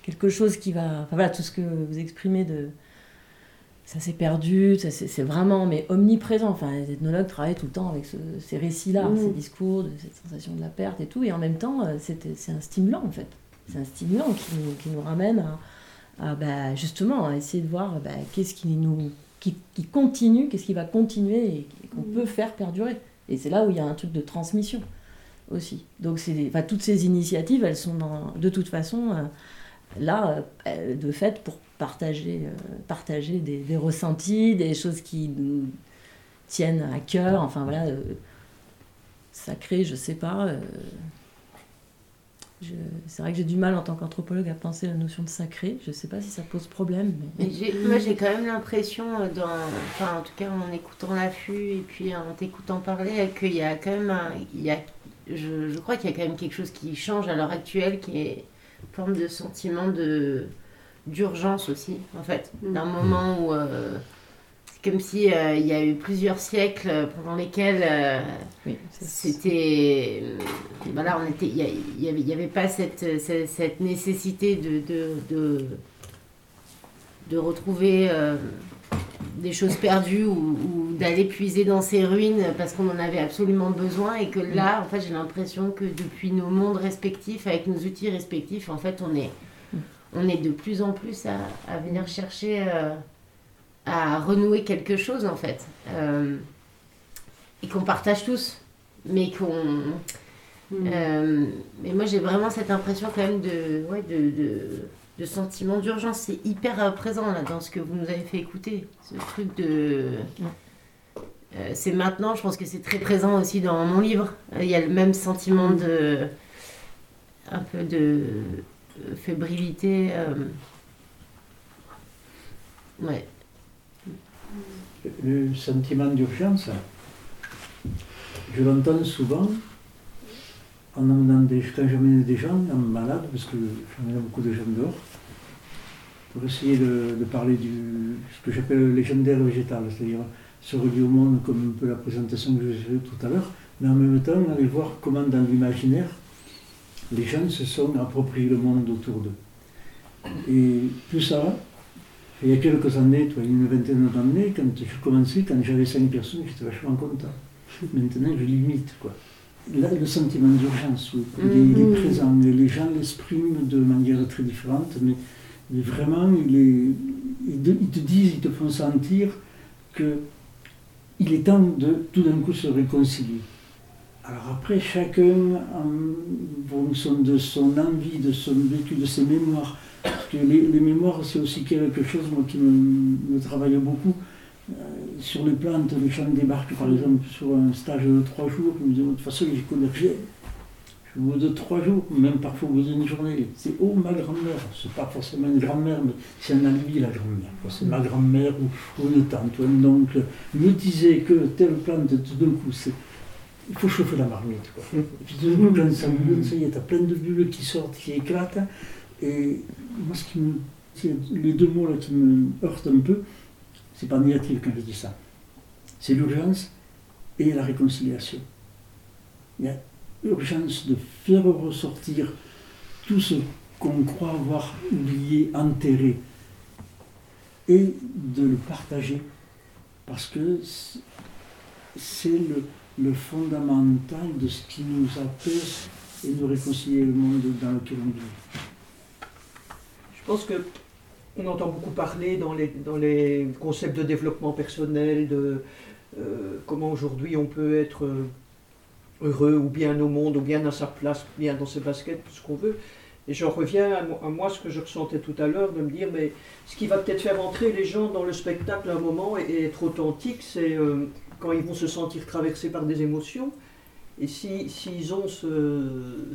quelque chose qui va. Enfin voilà, tout ce que vous exprimez de ça s'est perdu, c'est vraiment mais omniprésent. Enfin, les ethnologues travaillent tout le temps avec ces récits-là, mmh. ces discours, cette sensation de la perte et tout. Et en même temps, euh, c'est un stimulant en fait. C'est un stimulant qui nous, qui nous ramène à, bah, justement à essayer de voir bah, qu'est-ce qui nous qui, qui continue, qu'est-ce qui va continuer et, qu'on mmh. peut faire perdurer. Et c'est là où il y a un truc de transmission aussi. Donc enfin, toutes ces initiatives, elles sont de toute façon euh, là, euh, de fait, pour partager, euh, partager des, ressentis, des choses qui nous tiennent à cœur. Enfin voilà, euh, sacré, je sais pas. Euh, c'est vrai que j'ai du mal en tant qu'anthropologue à penser la notion de sacré. Je sais pas si ça pose problème. Moi, j'ai quand même l'impression, dans, enfin, en tout cas en écoutant l'affût et puis en t'écoutant parler, qu'il y a quand même un, il y a, je, je crois qu'il y a quand même quelque chose qui change à l'heure actuelle, qui est forme de sentiment de d'urgence aussi, en fait. Mm. D'un moment où euh, c'est comme si euh, il y a eu plusieurs siècles pendant lesquels euh, c'était. voilà, on était. Il n'y avait, y avait pas cette, cette, nécessité de, de, de, de retrouver des choses perdues ou, d'aller puiser dans ces ruines parce qu'on en avait absolument besoin et que là, en fait, j'ai l'impression que depuis nos mondes respectifs, avec nos outils respectifs, en fait, on est on est de plus en plus à, venir chercher euh, à renouer quelque chose en fait. Euh, et qu'on partage tous. Mais qu'on. Mm. Euh, mais moi j'ai vraiment cette impression quand même de, ouais, de, de, sentiment d'urgence. C'est hyper présent là dans ce que vous nous avez fait écouter. Ce truc de. c'est maintenant, je pense que c'est très présent aussi dans mon livre. Il y a le même sentiment de. un peu de fébrilité. Euh, ouais. Le sentiment d'urgence, je l'entends souvent en amenant des, quand j'amène des gens en malade, parce que j'emmène beaucoup de gens dehors, pour essayer de, parler du ce que j'appelle le légendaire végétal, c'est-à-dire se relier au monde comme un peu la présentation que j'ai faite tout à l'heure, mais en même temps aller voir comment dans l'imaginaire les gens se sont appropriés le monde autour d'eux. Et tout ça, il y a quelques années, toi, une vingtaine d'années, quand j'ai commencé, quand j'avais cinq personnes, j'étais vachement content. Maintenant, je limite, quoi. Là, le sentiment d'urgence, oui, il, est, mhm. présent. les gens l'expriment de manière très différente, mais, vraiment, il ils, te disent, ils te font sentir qu'il est temps de tout d'un coup se réconcilier. Alors après, chacun, en fonction de son envie, de son vécu, de ses mémoires, parce que les, mémoires, c'est aussi quelque chose moi, qui me, travaille beaucoup. Euh, sur les plantes, les gens débarquent par exemple sur un stage de trois jours, ils me disent de toute façon, j'ai connu je bout de trois jours, même parfois au bout d'une journée. C'est oh ma grand-mère, c'est pas forcément une grand-mère, mais c'est un alibi la grand-mère. C'est ma grand-mère ou, une tante ou un oncle me disait que telle plante, tout d'un coup, c'est il faut chauffer la marmite. Quoi. Et puis ça y est, t'as plein de bulles qui sortent, qui éclatent. Et moi, ce qui me, les deux mots là qui me heurtent un peu, c'est pas négatif quand je dis ça. C'est l'urgence et la réconciliation. Il y a urgence de faire ressortir tout ce qu'on croit avoir oublié, enterré, et de le partager, parce que c'est le, le fondamental de ce qui nous apaise et nous réconcilier le monde dans lequel on vit. Je pense que on entend beaucoup parler dans les, concepts de développement personnel, de euh, comment aujourd'hui on peut être heureux ou bien au monde, ou bien à sa place, bien dans ses baskets, tout ce qu'on veut. Et j'en reviens à, moi, ce que je ressentais tout à l'heure, de me dire, mais ce qui va peut-être faire entrer les gens dans le spectacle à un moment et, être authentique, c'est euh, quand ils vont se sentir traversés par des émotions, et s'ils si, ont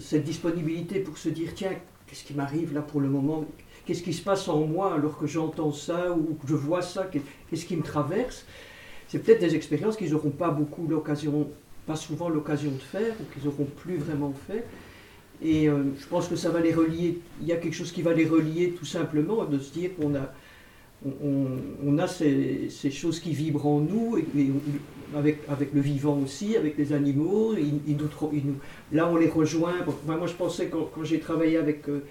cette disponibilité pour se dire, tiens, qu'est-ce qui m'arrive là pour le moment? Qu'est-ce qui se passe en moi alors que j'entends ça ou que je vois ça, qu'est-ce qui me traverse? C'est peut-être des expériences qu'ils n'auront pas beaucoup l'occasion, pas souvent l'occasion de faire, ou qu'ils n'auront plus vraiment fait. Et euh, je pense que ça va les relier, il y a quelque chose qui va les relier tout simplement, de se dire qu'on a, on, a ces, choses qui vibrent en nous, avec, le vivant aussi, avec les animaux. là, on les rejoint. moi, je pensais quand, j'ai travaillé avec, euh,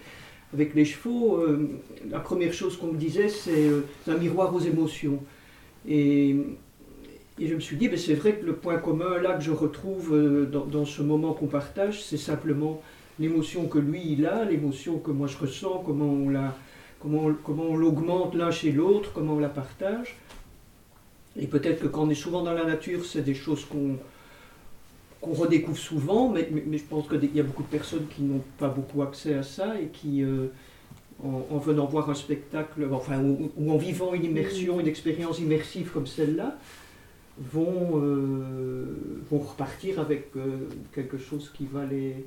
les chevaux, euh, la première chose qu'on me disait, c'est un miroir aux émotions. Et, et je me suis dit, ben, c'est vrai que le point commun là que je retrouve dans, dans ce moment qu'on partage, c'est simplement l'émotion que lui il a, l'émotion que moi je ressens, comment on la, comment, on l'augmente l'un chez l'autre, comment on la partage. Et peut-être que quand on est souvent dans la nature, c'est des choses qu'on redécouvre souvent, mais, mais, je pense qu'il y a beaucoup de personnes qui n'ont pas beaucoup accès à ça et qui, euh, en, venant voir un spectacle, enfin, ou, en vivant une immersion, une expérience immersive comme celle-là, vont, euh, repartir avec euh, quelque chose qui va les,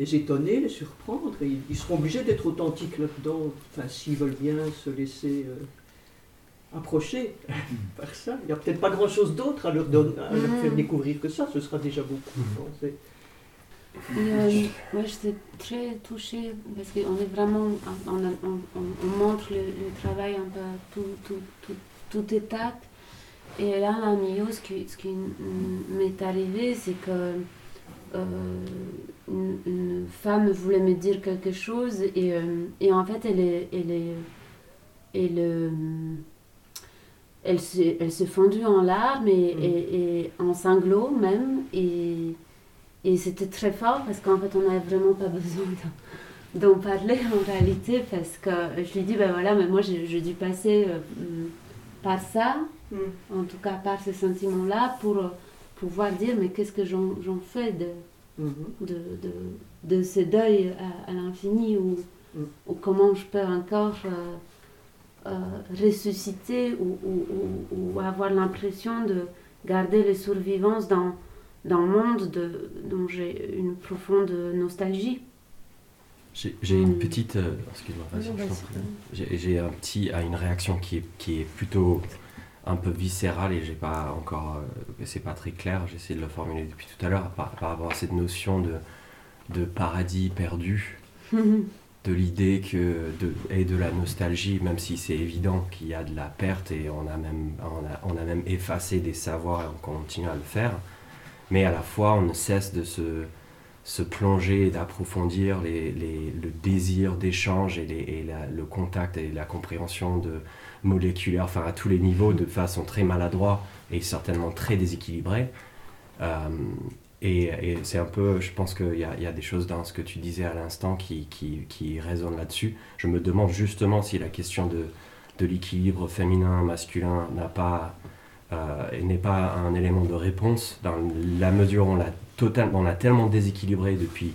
les étonner, les surprendre. Et ils seront obligés d'être authentiques là-dedans, enfin, s'ils veulent bien se laisser euh, approcher par ça. Il n'y a peut-être pas grand-chose d'autre à, leur, faire découvrir que ça, ce sera déjà beaucoup. Mm. Euh, moi, j'étais très touchée parce qu'on est vraiment, on, montre le, travail un peu tout, tout, tout, toute étape. Et là, à Mio, ce qui, ce qui m'est arrivé, c'est que euh, une, femme voulait me dire quelque chose et, euh, et en fait elle est, elle est, elle, euh, elle, s'est, elle s'est fondue en larmes et, mm. et, en sanglots même et, et c'était très fort parce qu'en fait on n'avait vraiment pas besoin d'en, parler en réalité parce que je lui dis ben voilà mais moi j'ai, dû passer par ça mm. en tout cas par ce sentiment là pour pouvoir dire mais qu'est-ce que j'en, fais de Mm-hmm. de, de, de, ce deuil à, l'infini ou, mm. ou, comment je peux encore euh, euh, ressusciter ou, ou, ou avoir l'impression de garder les survivances dans, dans le monde de, dont j'ai une profonde nostalgie. J'ai une mm. petite. Euh, excuse-moi, J'ai un petit, à une réaction qui est, qui est plutôt un peu viscéral et j'ai pas encore euh, c'est pas très clair j'essaie de le formuler depuis tout à l'heure par, rapport à cette notion de, de paradis perdu de l'idée que de, et de la nostalgie même si c'est évident qu'il y a de la perte et on a même on a, on a, même effacé des savoirs et on continue à le faire mais à la fois on ne cesse de se se plonger et d'approfondir les, les, le désir d'échange et, et le contact et la compréhension de, moléculaire, enfin à tous les niveaux, de façon très maladroite et certainement très déséquilibrée. Euh, et, c'est un peu, je pense qu'il y, a des choses dans ce que tu disais à l'instant qui, qui, qui résonnent là-dessus. Je me demande justement si la question de, de l'équilibre féminin-masculin n'a pas euh, n'est pas un élément de réponse dans la mesure où on l'a totalement, on a tellement déséquilibré depuis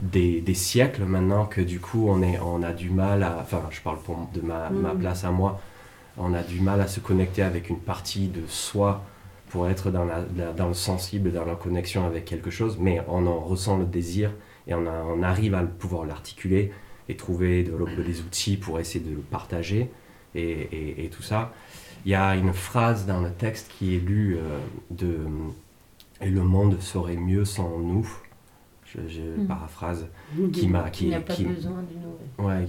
des, des, siècles maintenant que du coup on, est, on a du mal à, enfin je parle pour, de ma, ma, mm. place à moi, on a du mal à se connecter avec une partie de soi pour être dans, la, dans le sensible, dans la connexion avec quelque chose, mais on en ressent le désir et on, on arrive à pouvoir l'articuler et trouver de, des outils pour essayer de le partager et, et, et, tout ça. Il y a une phrase dans le texte qui est lue euh, de Et le monde serait mieux sans nous je, hmm. paraphrase, qui m'a... Qui, il n'y a pas besoin d'une Ouais,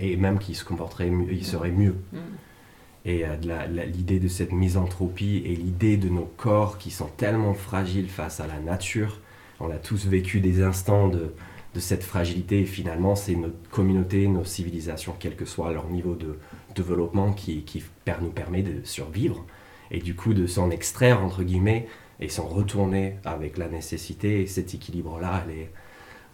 et même qui se comporterait mieux, il serait mieux. Hmm. Et euh, l'idée de cette misanthropie et l'idée de nos corps qui sont tellement fragiles face à la nature, on a tous vécu des instants de, de cette fragilité et finalement c'est notre communauté, nos civilisations, quel que soit leur niveau de développement qui, qui nous permet de survivre et du coup de s'en extraire entre guillemets et s'en retourner avec la nécessité et cet équilibre-là, elle est...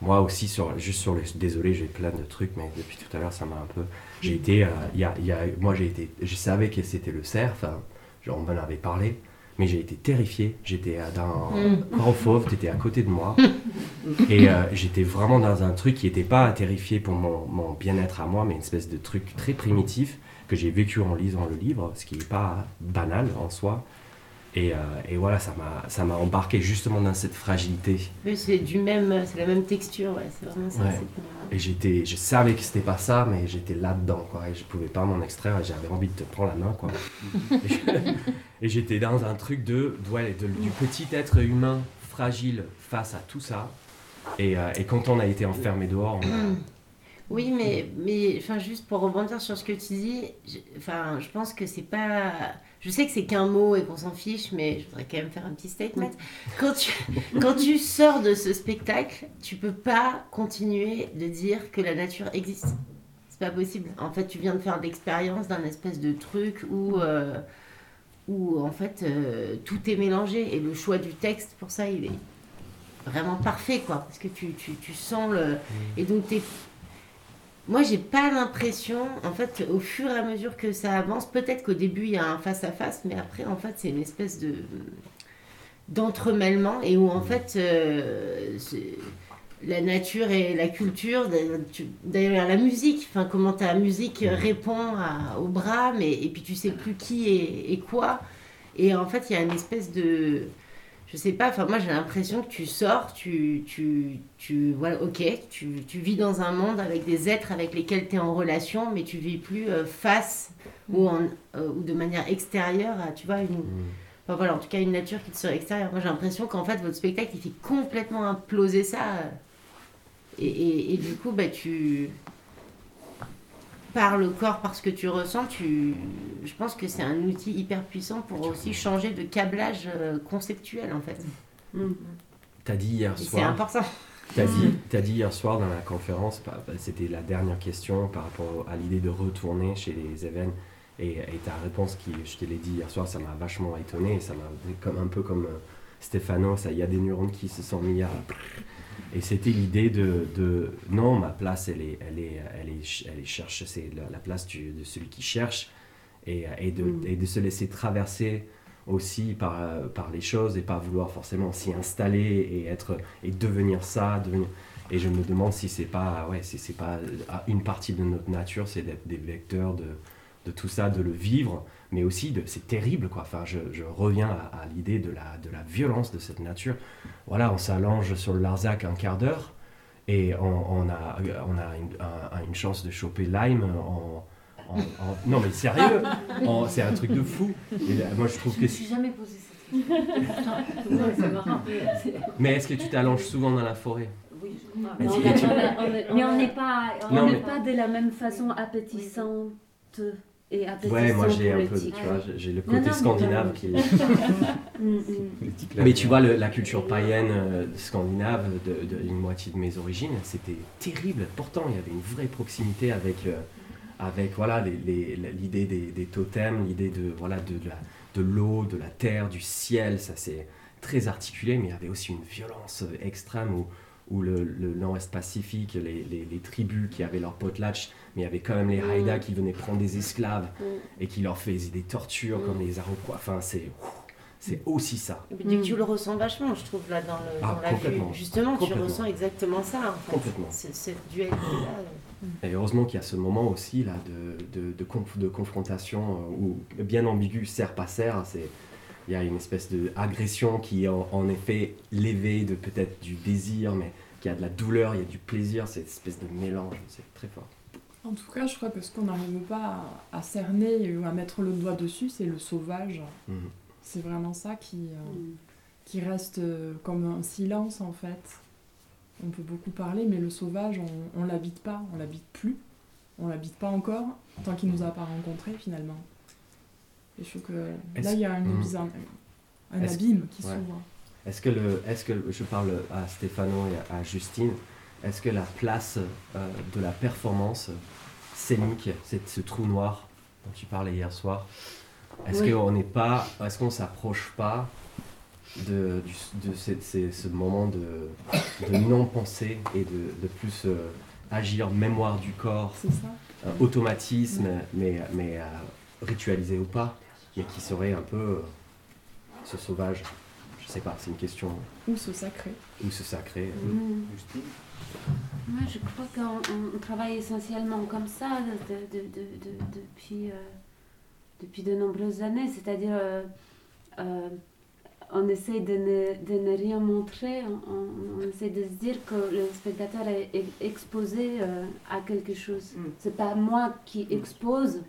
Moi aussi, sur, juste sur les... Désolé, j'ai plein de trucs, mais depuis tout à l'heure, ça m'a un peu... J'ai été... Euh, y a, y a, moi, j'ai été... Je savais que c'était le cerf, enfin, genre, on m'en avait parlé, mais j'ai été terrifié. J'étais dans mm. Grand Fauve, tu étais à côté de moi. et euh, j'étais vraiment dans un truc qui n'était pas terrifié pour mon, mon bien-être à moi, mais une espèce de truc très primitif que j'ai vécu en lisant le livre, ce qui n'est pas banal en soi. Et, et, voilà, ça m'a, ça m'a embarqué justement dans cette fragilité. C'est du même, c'est la même texture, ouais, c'est vraiment ça. Et j'étais, je savais que c'était pas ça, mais j'étais là-dedans, quoi. Et je pouvais pas m'en extraire. Et j'avais envie de te prendre la main, quoi. et j'étais dans un truc de, ouais, de, du petit être humain fragile face à tout ça. Et, et quand on a été enfermé dehors, on a, oui, mais, mais enfin, juste pour rebondir sur ce que tu dis, je, enfin, je pense que c'est pas. Je sais que c'est qu'un mot et qu'on s'en fiche, mais je voudrais quand même faire un petit statement. Quand tu, quand tu sors de ce spectacle, tu peux pas continuer de dire que la nature existe. C'est pas possible. En fait, tu viens de faire l'expérience d'un espèce de truc où, euh, où en fait, euh, tout est mélangé. Et le choix du texte, pour ça, il est vraiment parfait, quoi. Parce que tu, tu, tu sens le. Et donc, tu moi, j'ai pas l'impression, en fait, au fur et à mesure que ça avance, peut-être qu'au début il y a un face-à-face, mais après, en fait, c'est une espèce de d'entremêlement et où en fait euh, la nature et la culture, d'ailleurs la musique, enfin comment ta musique répond au bras, mais et puis tu sais plus qui est, et quoi, et en fait il y a une espèce de je sais pas, enfin moi j'ai l'impression que tu sors, tu, tu, tu voilà, ok, tu, tu, vis dans un monde avec des êtres avec lesquels tu es en relation, mais tu vis plus euh, face ou, en, euh, ou de manière extérieure à, tu vois, une, mm. enfin, voilà, en tout cas une nature qui te serait extérieure. Moi j'ai l'impression qu'en fait votre spectacle il fait complètement imploser ça. Et, et, et du coup, bah, tu, par le corps, par ce que tu ressens, tu... je pense que c'est un outil hyper puissant pour aussi changer de câblage euh, conceptuel en fait. Mm. T'as dit hier soir. C'est important. T'as dit, as dit hier soir dans la conférence, bah, bah, c'était la dernière question par rapport à l'idée de retourner chez les événements. Et, ta réponse, qui, je te l'ai dit hier soir, ça m'a vachement étonné. Ça m'a comme un peu comme euh, Stéphano, il y a des neurones qui se sont mis à et c'était l'idée de, de, non, ma place, elle est, elle est, elle est, elle est cherche, c'est la, place du, de celui qui cherche et, et, de, mm. et, de, se laisser traverser aussi par, par les choses et pas vouloir forcément s'y installer et être et devenir ça, devenir. Et je me demande si c'est pas, ouais, si c'est pas une partie de notre nature, c'est d'être des vecteurs de, de tout ça, de le vivre mais aussi de c'est terrible quoi. Enfin, je, je reviens à, l'idée de la, de la violence de cette nature. Voilà, on s'allonge sur le Larzac un quart d'heure et on, on, a, on a une, une, chance de choper Lyme en, non mais sérieux, c'est un truc de fou. Et moi je trouve je que. Je me suis jamais posé cette mais est-ce que tu t'allonges souvent dans la forêt? Oui, mais on n'est pas, on n'est pas de la même façon appétissante ouais, moi j'ai un peu, tu vois, j'ai le côté scandinave qui. Mm, mm. mais tu vois, la culture païenne euh, scandinave de, une moitié de mes origines, c'était terrible. Pourtant, il y avait une vraie proximité avec, euh, avec voilà, l'idée des, des, totems, l'idée de voilà de, de l'eau, de, la terre, du ciel. Ça c'est très articulé, mais il y avait aussi une violence extrême où ou le, nord-est pacifique, les, les, tribus qui avaient leur potlatch, mais il y avait quand même les mm. Haïdas qui venaient prendre des esclaves mm. et qui leur faisaient des tortures mm. comme les Aroquois. Enfin, c'est. C'est aussi ça. Et puis, tu le ressens vachement, je trouve, là, dans, le, ah, la vue. Justement, tu ressens exactement ça, en fait. Complètement. Cette dualité-là. Euh. Et heureusement qu'il y a ce moment aussi, là, de, de, de, de confrontation, euh, où, bien ambigu, serre pas serre, c'est il y a une espèce d'agression qui est en, effet levée de peut-être du désir, mais qui a de la douleur, il y a du plaisir, cette espèce de mélange, c'est très fort. En tout cas, je crois que ce qu'on n'arrive pas à, cerner ou à mettre le doigt dessus, c'est le sauvage. Mhm. C'est vraiment ça qui, euh, mm. qui reste euh, comme un silence en fait. On peut beaucoup parler, mais le sauvage, on, on l'habite pas, on l'habite plus, on l'habite pas encore, tant qu'il nous a pas rencontrés finalement. Et je trouve que là, il y a un, hmm. un, abîme qui s'ouvre. Est-ce que, le, est que je parle à Stéphano et à, Justine, est-ce que la place euh, de la performance scénique, c'est ce trou noir dont tu parlais hier soir, est-ce qu'on n'est pas, est-ce qu'on s'approche pas de, de ce, moment de, de non-pensée et de, de plus euh, agir mémoire du corps, ça. automatisme, mais, mais euh, ritualisé ou pas? Mais qui serait un peu euh, ce sauvage Je sais pas, c'est une question. Ou ce sacré. Ou ce sacré. Mmh. Moi, je crois qu'on travaille essentiellement comme ça depuis, euh, depuis de nombreuses années, c'est-à-dire on essaie de ne, de ne rien montrer, on, essaie de se dire que le spectateur est exposé euh, à quelque chose. Mm. C'est pas moi qui expose,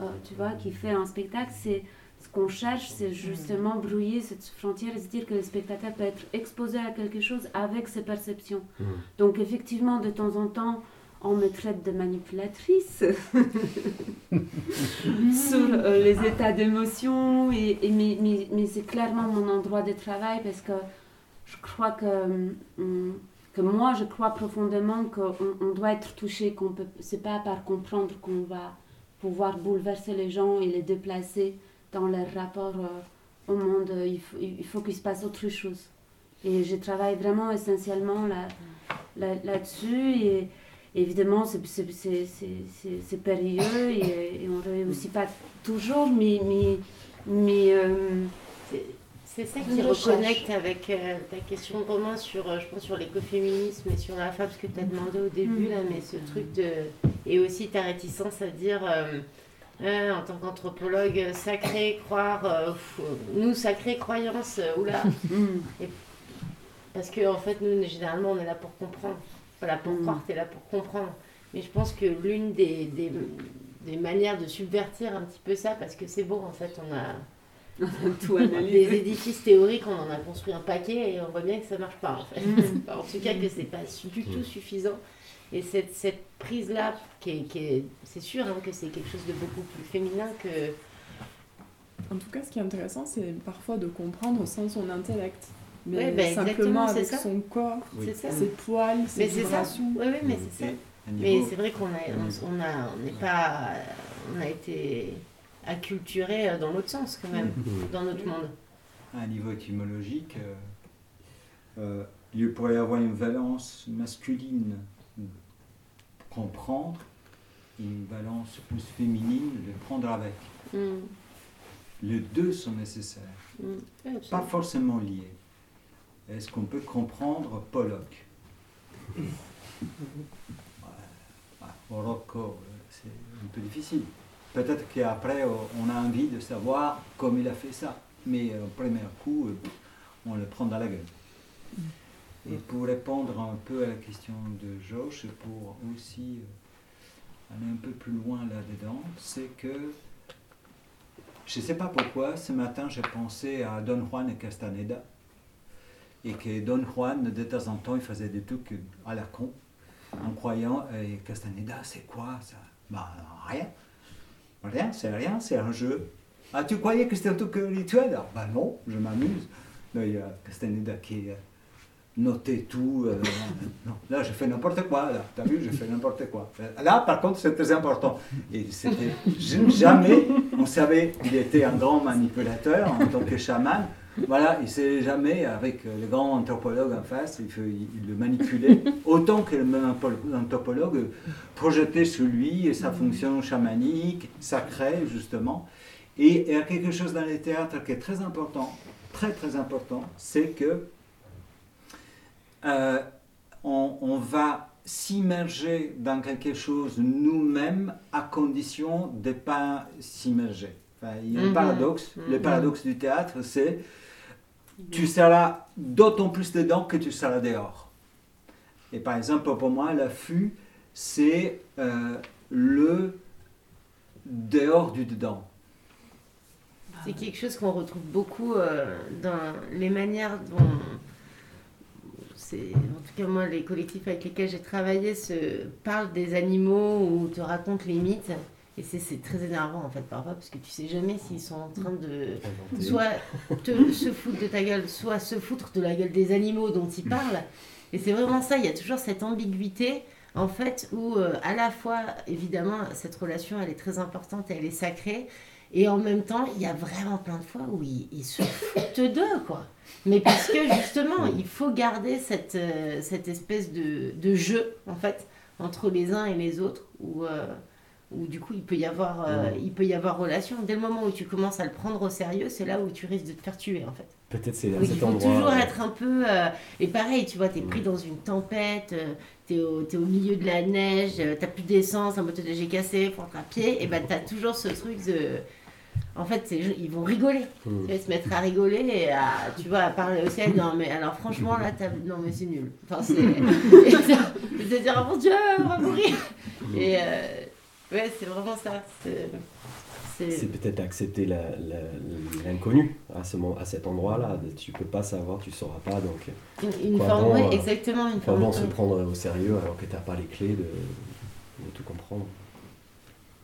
euh, tu vois, qui fait un spectacle, c'est ce qu'on cherche, c'est justement brouiller cette frontière et se dire que le spectateur peut être exposé à quelque chose avec ses perceptions. Mm. Donc effectivement, de temps en temps, on me traite de manipulatrice sur euh, les états d'émotion, et, mais, c'est clairement mon endroit de travail parce que je crois que, hum, que moi, je crois profondément qu'on on doit être touché, qu'on peut, c'est pas par comprendre qu'on va pouvoir bouleverser les gens et les déplacer dans leur rapport euh, au monde. Il faut, faut qu'il se passe autre chose. Et je travaille vraiment essentiellement là, là, là-dessus. et évidemment, c'est périlleux et, on ne réussit pas toujours, mais, mais, mais euh, c'est ça qui reconnecte avec euh, ta question roman sur, euh, je pense, sur l'écoféminisme et sur la femme, ce que tu as demandé au début, là, mais ce truc de. Et aussi ta réticence à dire. en tant qu'anthropologue, sacré, croire, nous, sacré, croyance, oula. et, parce qu'en en fait, nous, généralement, on est là pour comprendre voilà, pour mm. croire, tu es là pour comprendre. Mais je pense que l'une des, des, des, manières de subvertir un petit peu ça, parce que c'est beau, en fait, on a. tout des édifices théoriques, on en a construit un paquet et on voit bien que ça marche pas en fait. Mm. en tout cas que c'est pas du tout mm. suffisant. Et cette, cette prise-là, qui est, c'est sûr hein, que c'est quelque chose de beaucoup plus féminin que... En tout cas, ce qui est intéressant, c'est parfois de comprendre sans son intellect mais ben, simplement avec son corps, ses poils, ses vibrations. Oui, oui, mais c'est ça. Mais c'est vrai qu'on a, on, a, on n'est pas, on a été acculturé euh, dans l'autre sens quand même, dans notre monde. À un niveau étymologique, euh, euh, il pourrait y avoir une valence masculine comprendre, une valence plus féminine de prendre avec. Mm. Les deux sont nécessaires, mm. pas forcément liés. Est-ce qu'on peut comprendre Pollock? Au Rocco, c'est un peu difficile. Peut-être qu'après, on a envie de savoir comment il a fait ça. Mais au premier coup, on le prend dans la gueule. Et pour répondre un peu à la question de Josh, pour aussi euh, aller un peu plus loin là-dedans, c'est que je ne sais pas pourquoi, ce matin j'ai pensé à Don Juan et Castaneda et que Don Juan, de temps en temps, il faisait des trucs à la con, en croyant, et Castaneda, c'est quoi ça? Bah, rien. Rien, c'est rien, c'est un jeu. Ah, tu croyais que c'était un truc rituel? Ah, Bah non, je m'amuse. Il y a Castaneda qui notait tout. Euh, non, là, je fais n'importe quoi. Là, t'as vu, je fais n'importe quoi. Là, par contre, c'est très important. Et c'était jamais, on savait qu'il était un grand manipulateur en tant que chaman. Voilà, il ne sait jamais, avec le grand anthropologue en face, il, le manipulait, autant que le même anthropologue projetait sur lui sa fonction chamanique, sacrée, justement. Et il y a quelque chose dans les théâtres qui est très important, très très important, c'est que euh, on, va s'immerger dans quelque chose nous-mêmes à condition de ne pas s'immerger. il y a un mhm. paradoxe. Le mhm. paradoxe du théâtre, c'est tu seras d'autant plus dedans que tu seras dehors. Et par exemple, pour moi, l'affût, c'est euh, le dehors du dedans. C'est quelque chose qu'on retrouve beaucoup euh, dans les manières dont. En tout cas, moi, les collectifs avec lesquels j'ai travaillé se parlent des animaux ou te racontent les mythes. Et c'est très énervant en fait parfois parce que tu sais jamais s'ils sont en train de soit te, se foutre de ta gueule, soit se foutre de la gueule des animaux dont ils parlent. Et c'est vraiment ça, il y a toujours cette ambiguïté en fait où euh, à la fois évidemment cette relation elle est très importante et elle est sacrée et en même temps il y a vraiment plein de fois où ils, se foutent d'eux quoi. Mais parce que justement il faut garder cette, euh, cette espèce de, de, jeu en fait entre les uns et les autres où euh, où du coup il peut y avoir euh, il peut y avoir relation dès le moment où tu commences à le prendre au sérieux c'est là où tu risques de te faire tuer en fait peut-être c'est à cet il faut toujours être un peu euh, et pareil tu vois tu es pris dans une tempête euh, tu es, es, au milieu de la neige t'as plus d'essence la moto de j'ai cassé faut à pied et ben t'as toujours ce truc de en fait, ils vont rigoler. Mmh. Ils vont se mettre à rigoler et à, tu vois, à parler au ciel. Non, mais alors franchement, là, non, mais c'est nul. Enfin, c'est. se dire, oh mon Dieu, on va mourir. Et euh, ouais, c'est vraiment ça. C'est peut-être accepter l'inconnu à, ce, à cet endroit-là. Tu peux pas savoir, tu sauras pas. Donc, une, forme, oui, exactement. Une forme. se prendre au sérieux alors que tu n'as pas les clés de, de tout comprendre?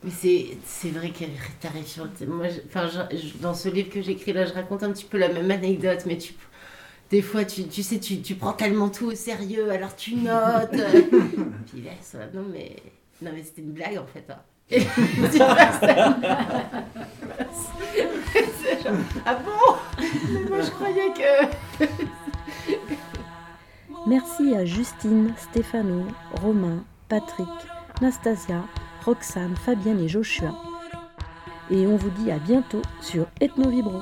Mais c'est vrai que sur le. Moi, enfin, dans ce livre que j'écris là, je raconte un petit peu la même anecdote, mais tu. Des fois, tu, tu sais, tu, tu prends tellement tout au sérieux, alors tu notes. puis laisse, non mais, non mais c'était une blague en fait. Hein. ah bon? Mais moi je croyais que. Merci à Justine, Stéphano, Romain, Patrick, Nastasia, Roxane, Fabienne et Joshua. Et on vous dit à bientôt sur Ethno Vibro.